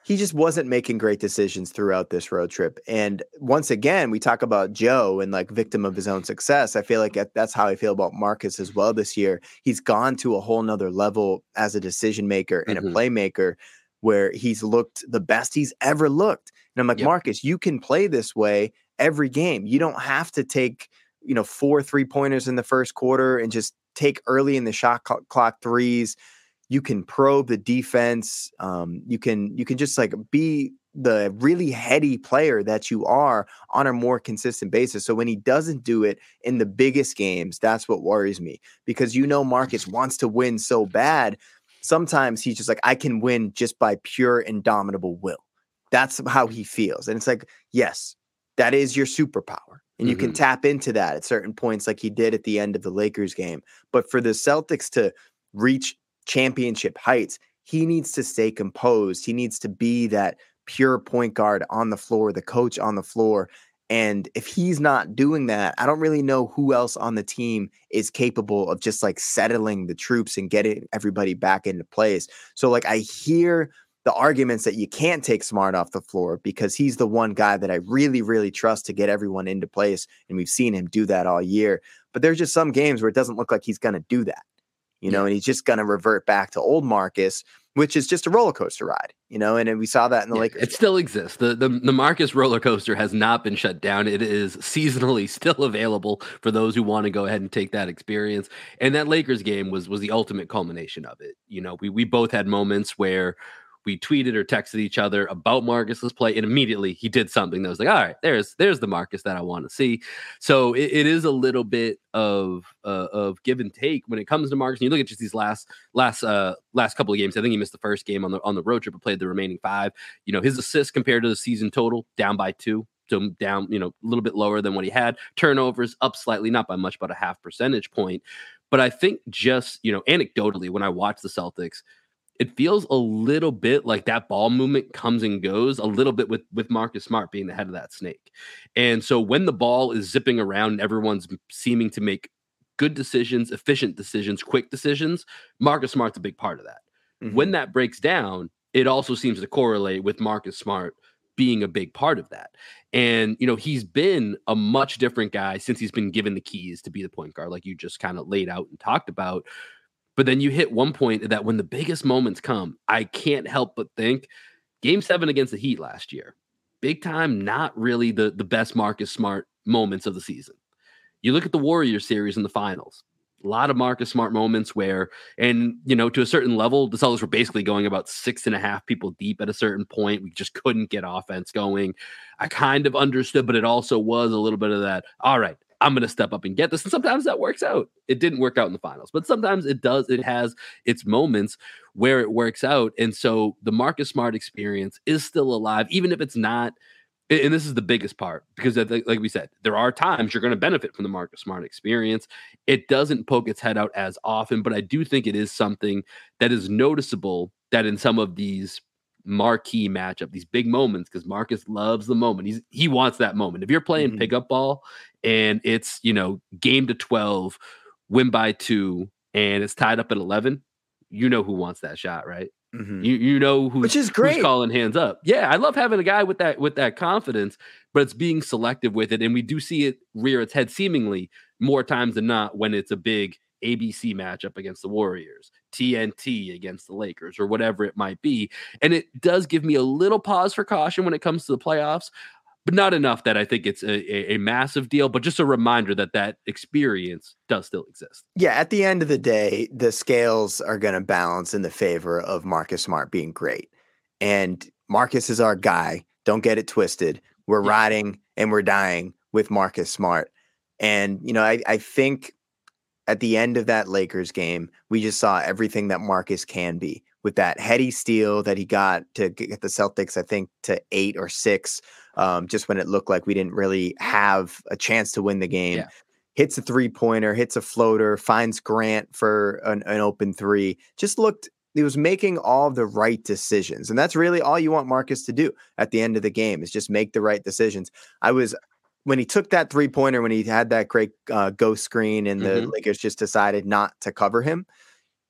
B: he just wasn't making great decisions throughout this road trip. And once again, we talk about Joe and like victim of his own success. I feel like that's how I feel about Marcus as well this year. He's gone to a whole nother level as a decision maker and mm-hmm. a playmaker where he's looked the best he's ever looked. And I'm like, yep. Marcus, you can play this way every game. You don't have to take, you know, four three pointers in the first quarter and just take early in the shot clock threes you can probe the defense. Um, you can you can just like be the really heady player that you are on a more consistent basis. So when he doesn't do it in the biggest games, that's what worries me because you know Marcus wants to win so bad. Sometimes he's just like, I can win just by pure indomitable will. That's how he feels. And it's like, yes, that is your superpower. And you mm-hmm. can tap into that at certain points, like he did at the end of the Lakers game. But for the Celtics to reach championship heights, he needs to stay composed. He needs to be that pure point guard on the floor, the coach on the floor. And if he's not doing that, I don't really know who else on the team is capable of just like settling the troops and getting everybody back into place. So, like, I hear the arguments that you can't take Smart off the floor because he's the one guy that I really, really trust to get everyone into place. And we've seen him do that all year. But there's just some games where it doesn't look like he's going to do that you know, and he's just going to revert back to old Marcus, which is just a roller coaster ride, you know, and, and we saw that in the yeah, Lakers.
A: It still exists. The, the the Marcus roller coaster has not been shut down. It is seasonally *laughs* still available for those who want to go ahead and take that experience. And that Lakers game was was the ultimate culmination of it. You know, we we both had moments where we tweeted or texted each other about Marcus's play, and immediately he did something that was like, all right, there's there's the Marcus that I want to see. So it, it is a little bit of uh, of give and take when it comes to Marcus. And you look at just these last last uh last couple of games. I think he missed the first game on the on the road trip, but played the remaining five. You know, his assists compared to the season total down by two. So down, you know, a little bit lower than what he had. Turnovers up slightly, not by much, but a half percentage point. But I think just, you know, anecdotally, when I watch the Celtics, it feels a little bit like that ball movement comes and goes a little bit with with Marcus Smart being the head of that snake. And so when the ball is zipping around and everyone's seeming to make good decisions, efficient decisions, quick decisions, Marcus Smart's a big part of that. Mm-hmm. When that breaks down, it also seems to correlate with Marcus Smart being a big part of that. And, you know, he's been a much different guy since he's been given the keys to be the point guard, like you just kind of laid out and talked about. But then you hit one point that when the biggest moments come, I can't help but think game seven against the Heat last year, big time, not really the, the best Marcus Smart moments of the season. You look at the Warrior series in the finals, a lot of Marcus Smart moments where, and you know, to a certain level, the Celtics were basically going about six and a half people deep at a certain point. We just couldn't get offense going. I kind of understood, but it also was a little bit of that. All right, I'm going to step up and get this. And sometimes that works out. It didn't work out in the finals, but sometimes it does. It has its moments where it works out. And so the Marcus Smart experience is still alive, even if it's not. And this is the biggest part because, like we said, there are times you're going to benefit from the Marcus Smart experience. It doesn't poke its head out as often, but I do think it is something that is noticeable that in some of these marquee matchup, these big moments, because Marcus loves the moment. He's he wants that moment. If you're playing mm-hmm. pickup ball and it's you know game to 12 win by two, and it's tied up at 11, you know who wants that shot, right?
B: Mhm.
A: You you know who's,
B: Which is
A: who's
B: great.
A: calling hands up. Yeah, I love having a guy with that with that confidence, but it's being selective with it, and we do see it rear its head seemingly more times than not when it's a big ABC matchup against the Warriors, TNT against the Lakers, or whatever it might be. And it does give me a little pause for caution when it comes to the playoffs, but not enough that I think it's a, a, a massive deal. But just a reminder that that experience does still exist.
B: Yeah, at the end of the day, the scales are going to balance in the favor of Marcus Smart being great. And Marcus is our guy. Don't get it twisted. We're
A: Yeah.
B: riding and we're dying with Marcus Smart. And, you know, I, I think at the end of that Lakers game, we just saw everything that Marcus can be with that heady steal that he got to get the Celtics, I think, to eight or six, um, just when it looked like we didn't really have a chance to win the game
A: Yeah.
B: hits a three pointer, hits a floater, finds Grant for an, an open three. Just looked, he was making all the right decisions. And that's really all you want Marcus to do at the end of the game is just make the right decisions. I was, when he took that three pointer, when he had that great uh, ghost screen and the
A: Mhm.
B: Lakers just decided not to cover him,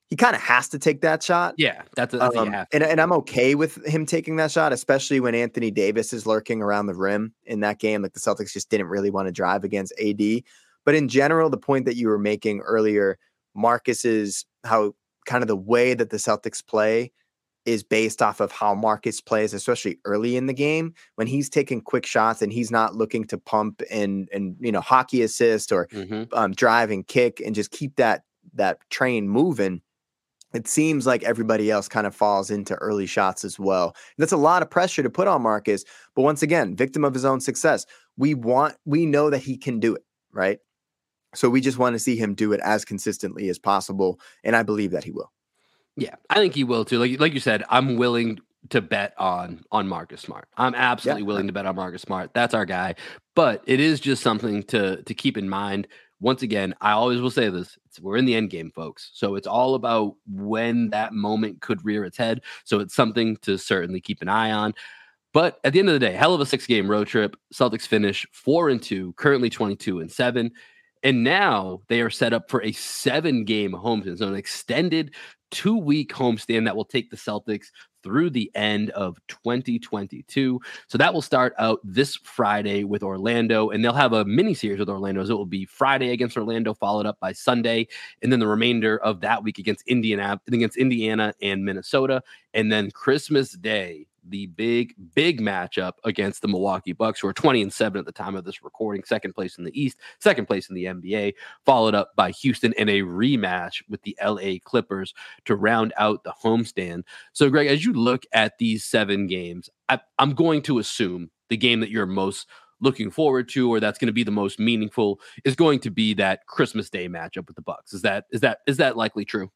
B: he kind of has to take that shot.
A: Yeah, that's, that's
B: Um, and, and I'm okay with him taking that shot, especially when Anthony Davis is lurking around the rim in that game. Like the Celtics just didn't really want to drive against AD. But in general, the point that you were making earlier, Marcus's how kind of the way that the Celtics play is based off of how Marcus plays, especially early in the game when he's taking quick shots and he's not looking to pump and and you know hockey assist or
A: Mhm.
B: um, drive and kick and just keep that that train moving it seems like everybody else kind of falls into early shots as well. That's a lot of pressure to put on marcus but once again victim of his own success we want we know that he can do it right? So we just want to see him do it as consistently as possible and i believe that he will
A: Yeah, I think he will too. Like like you said, I'm willing to bet on on Marcus Smart. I'm absolutely willing to bet on Marcus Smart. That's our guy. But it is just something to to keep in mind. Once again, I always will say this: it's, we're in the end game, folks. So it's all about when that moment could rear its head. So it's something to certainly keep an eye on. But at the end of the day, hell of a six game road trip. Celtics finish four and two, currently 22 and seven. And now they are set up for a seven game homestand, so an extended two week homestand that will take the Celtics through the end of 2022. So that will start out this Friday with Orlando, and they'll have a mini series with Orlando. So it will be Friday against Orlando, followed up by Sunday, and then the remainder of that week against Indiana, against Indiana and Minnesota, and then Christmas Day. The big, big matchup against the Milwaukee Bucks, who are 20 and 7 at the time of this recording, second place in the East, second place in the NBA, followed up by Houston in a rematch with the LA Clippers to round out the homestand. So, Greg, as you look at these seven games, I, I'm going to assume the game that you're most looking forward to, or that's going to be the most meaningful, is going to be that Christmas Day matchup with the Bucks. Is that is that is that likely true?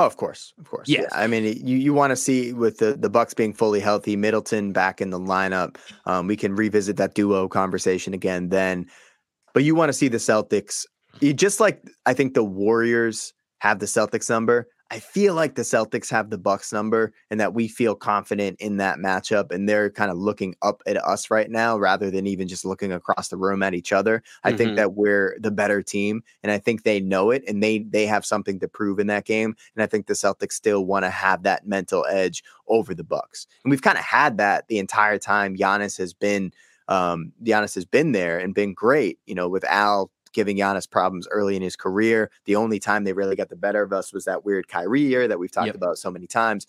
B: Oh, of course, of course.
A: Yes.
B: Yeah. I mean, you you want to see with the the Bucks being fully healthy, Middleton back in the lineup. Um, we can revisit that duo conversation again then. But you want to see the Celtics, you, just like I think the Warriors have the Celtics number. I feel like the Celtics have the Bucks number, and that we feel confident in that matchup, and they're kind of looking up at us right now rather than even just looking across the room at each other. I
A: Mhm.
B: think that we're the better team, and I think they know it, and they they have something to prove in that game. And I think the Celtics still want to have that mental edge over the Bucks, and we've kind of had that the entire time. Giannis has been, um, Giannis has been there and been great. You know, with Al giving Giannis problems early in his career. The only time they really got the better of us was that weird Kyrie year that we've talked
A: Yep.
B: about so many times.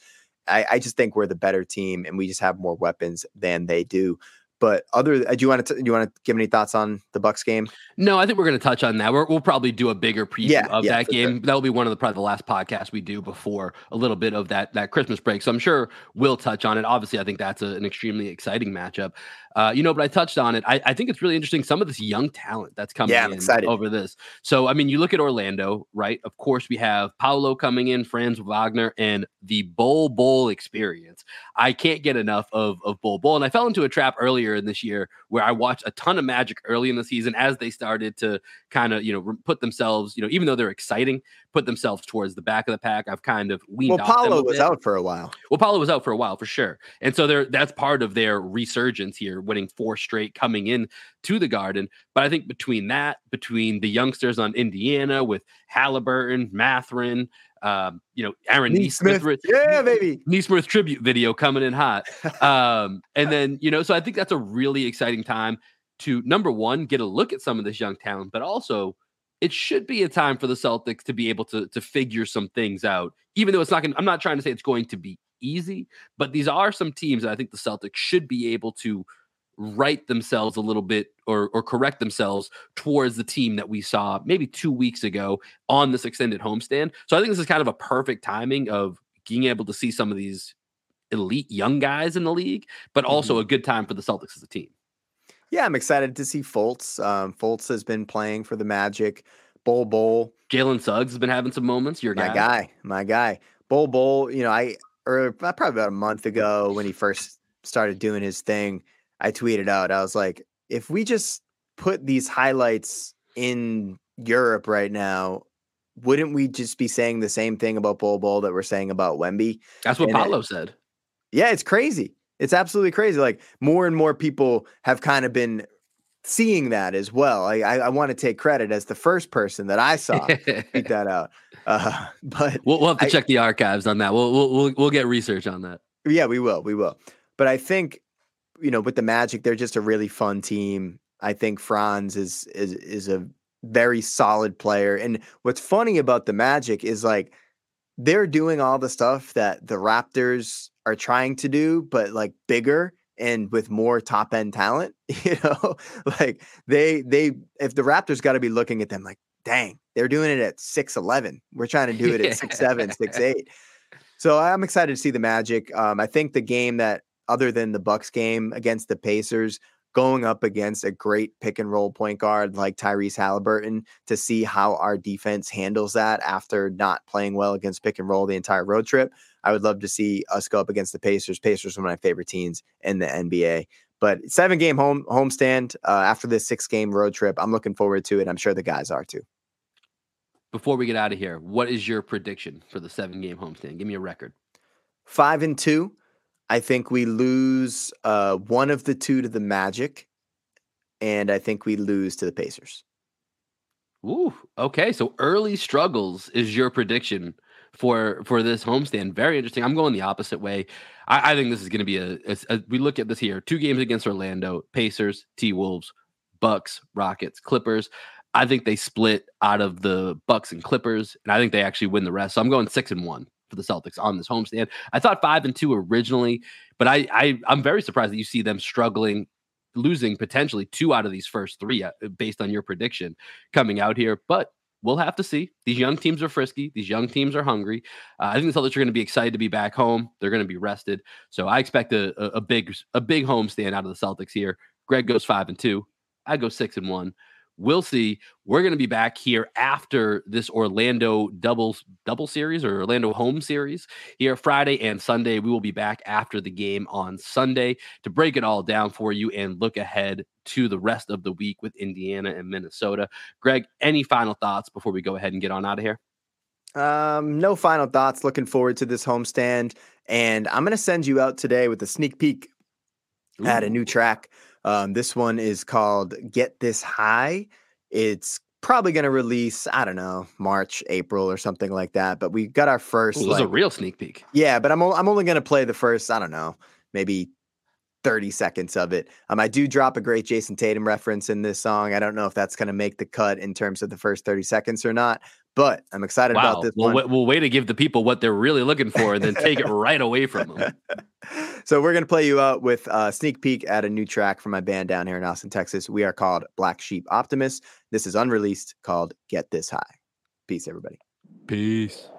B: I, I just think we're the better team, and we just have more weapons than they do. But other, uh, do you want to do you want to give any thoughts on the Bucks game?
A: No, I think we're going to touch on that. We're, we'll probably do a bigger preview
B: Yeah,
A: of
B: yeah,
A: that
B: sure.
A: game. That will be one of the probably the last podcasts we do before a little bit of that that Christmas break. So I'm sure we'll touch on it. Obviously, I think that's a, an extremely exciting matchup. Uh, you know, but I touched on it. I, I think it's really interesting. Some of this young talent that's coming
B: Yeah, I'm
A: in
B: excited.
A: over this. So I mean, you look at Orlando, right? Of course, we have Paolo coming in, Franz Wagner, and the Bol Bol experience. I can't get enough of of Bol Bol, and I fell into a trap earlier in this year where I watched a ton of Magic early in the season as they started to kind of you know put themselves you know even though they're exciting put themselves towards the back of the pack i've kind of weaned
B: Well,
A: off them
B: Paolo
A: a
B: was
A: bit.
B: out for a while.
A: well paolo was out for a while for sure and so they're that's part of their resurgence here after winning four straight coming in to the Garden. But I think between that, between the youngsters on Indiana with Halliburton, Mathurin, um, you know, Aaron Nesmith,
B: Nesmith. yeah, baby,
A: Nesmith tribute video coming in hot. *laughs* Um, and then you know, so I think that's a really exciting time to number one get a look at some of this young talent, but also it should be a time for the Celtics to be able to to figure some things out. Even though it's not gonna, I'm not trying to say it's going to be easy, but these are some teams that I think the Celtics should be able to right themselves a little bit or or correct themselves towards the team that we saw maybe two weeks ago on this extended homestand. So I think this is kind of a perfect timing of being able to see some of these elite young guys in the league, but also mm-hmm. a good time for the Celtics as a team.
B: Yeah, I'm excited to see Fultz. Um, Fultz has been playing for the Magic. Bol Bol.
A: Jalen Suggs has been having some moments. Your guy.
B: my
A: guy.
B: my guy. Bol Bol. You know, I or probably about a month ago when he first started doing his thing, I tweeted out. I was like, if we just put these highlights in Europe right now, wouldn't we just be saying the same thing about Bol Bol that we're saying about Wemby?
A: That's what and Paolo it, said.
B: Yeah, it's crazy. It's absolutely crazy. Like more and more people have kind of been seeing that as well. I, I, I want to take credit as the first person that I saw tweet *laughs* that out. Uh, *laughs* but
A: we'll, we'll have to I, check the archives on that. We'll, we'll we'll we'll get research on that.
B: Yeah, we will. We will. But I think you know with the Magic, they're just a really fun team. I think Franz is is is a very solid player. And what's funny about the Magic is like they're doing all the stuff that the Raptors are trying to do, but like bigger and with more top end talent. *laughs* You know, like they they if the Raptors got to be looking at them like, dang, they're doing it at six eleven. We're trying to *laughs* do it at six seven, six eight. So I'm excited to see the Magic. Um, I think the game that other than the Bucks game against the Pacers, going up against a great pick and roll point guard like Tyrese Halliburton to see how our defense handles that after not playing well against pick and roll the entire road trip. I would love to see us go up against the Pacers. Pacers are one of my favorite teams in the NBA. But seven game home homestand uh, after this six game road trip. I'm looking forward to it. I'm sure the guys are too.
A: Before we get out of here, what is your prediction for the seven game homestand? Give me a record.
B: Five and two. I think we lose uh, one of the two to the Magic, and I think we lose to the Pacers.
A: Ooh, okay. So early struggles is your prediction for for this homestand. Very interesting. I'm going the opposite way. I, I think this is going to be a, a, a, We look at this here: two games against Orlando, Pacers, T Wolves, Bucks, Rockets, Clippers. I think they split out of the Bucks and Clippers, and I think they actually win the rest. So I'm going six and one for the Celtics on this homestand. I thought five and two originally, but I, I I'm very surprised that you see them struggling, losing potentially two out of these first three uh, based on your prediction coming out here. But we'll have to see. These young teams are frisky. These young teams are hungry. Uh, I think the Celtics are going to be excited to be back home. They're going to be rested. So I expect a, a, a big a big home stand out of the Celtics here. Greg goes five and two. I go six and one. We'll see. We're going to be back here after this Orlando double double series or Orlando home series here Friday and Sunday. We will be back after the game on Sunday to break it all down for you and look ahead to the rest of the week with Indiana and Minnesota. Greg, any final thoughts before we go ahead and get on out of here?
B: Um, no final thoughts. Looking forward to this homestand, and I'm going to send you out today with a sneak peek Ooh. at a new track um, this one is called Get This High. It's probably going to release, I don't know, March, April, or something like that. But we got our first.
A: Ooh, like, a real sneak peek.
B: Yeah, but I'm, o- I'm only going to play the first, I don't know, maybe 30 seconds of it. Um, I do drop a great Jayson Tatum reference in this song. I don't know if that's going to make the cut in terms of the first 30 seconds or not, but I'm excited wow. about this
A: well,
B: one.
A: We'll wait to give the people what they're really looking for and then take it *laughs* right away from them. *laughs*
B: So we're going to play you out with a sneak peek at a new track from my band down here in Austin, Texas. We are called Black Sheep Optimist. This is unreleased called Get This High. Peace, everybody.
A: Peace.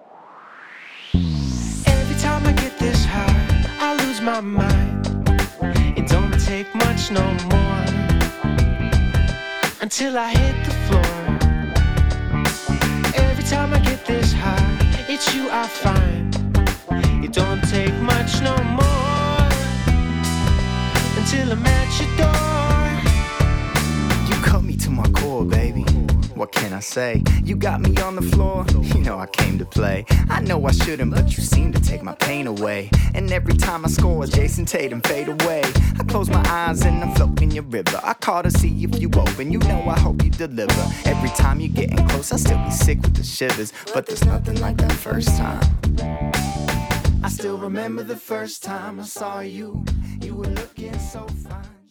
C: Every time I get this high, I lose my mind. It don't take much no more until I hit the it's you I find. It don't take much no more until I'm at your door.
D: What
B: can I say? You got me on the floor, you know I came to play. I know I shouldn't, but you seem to take my pain away. And every time I score, Jayson Tatum fade away. I close my eyes and I'm floating your river. I call to see if you open, you know I hope you deliver. Every time you're getting close, I still be sick with the shivers. But there's nothing like that first time. I still remember the first time I saw you. You were looking so fine.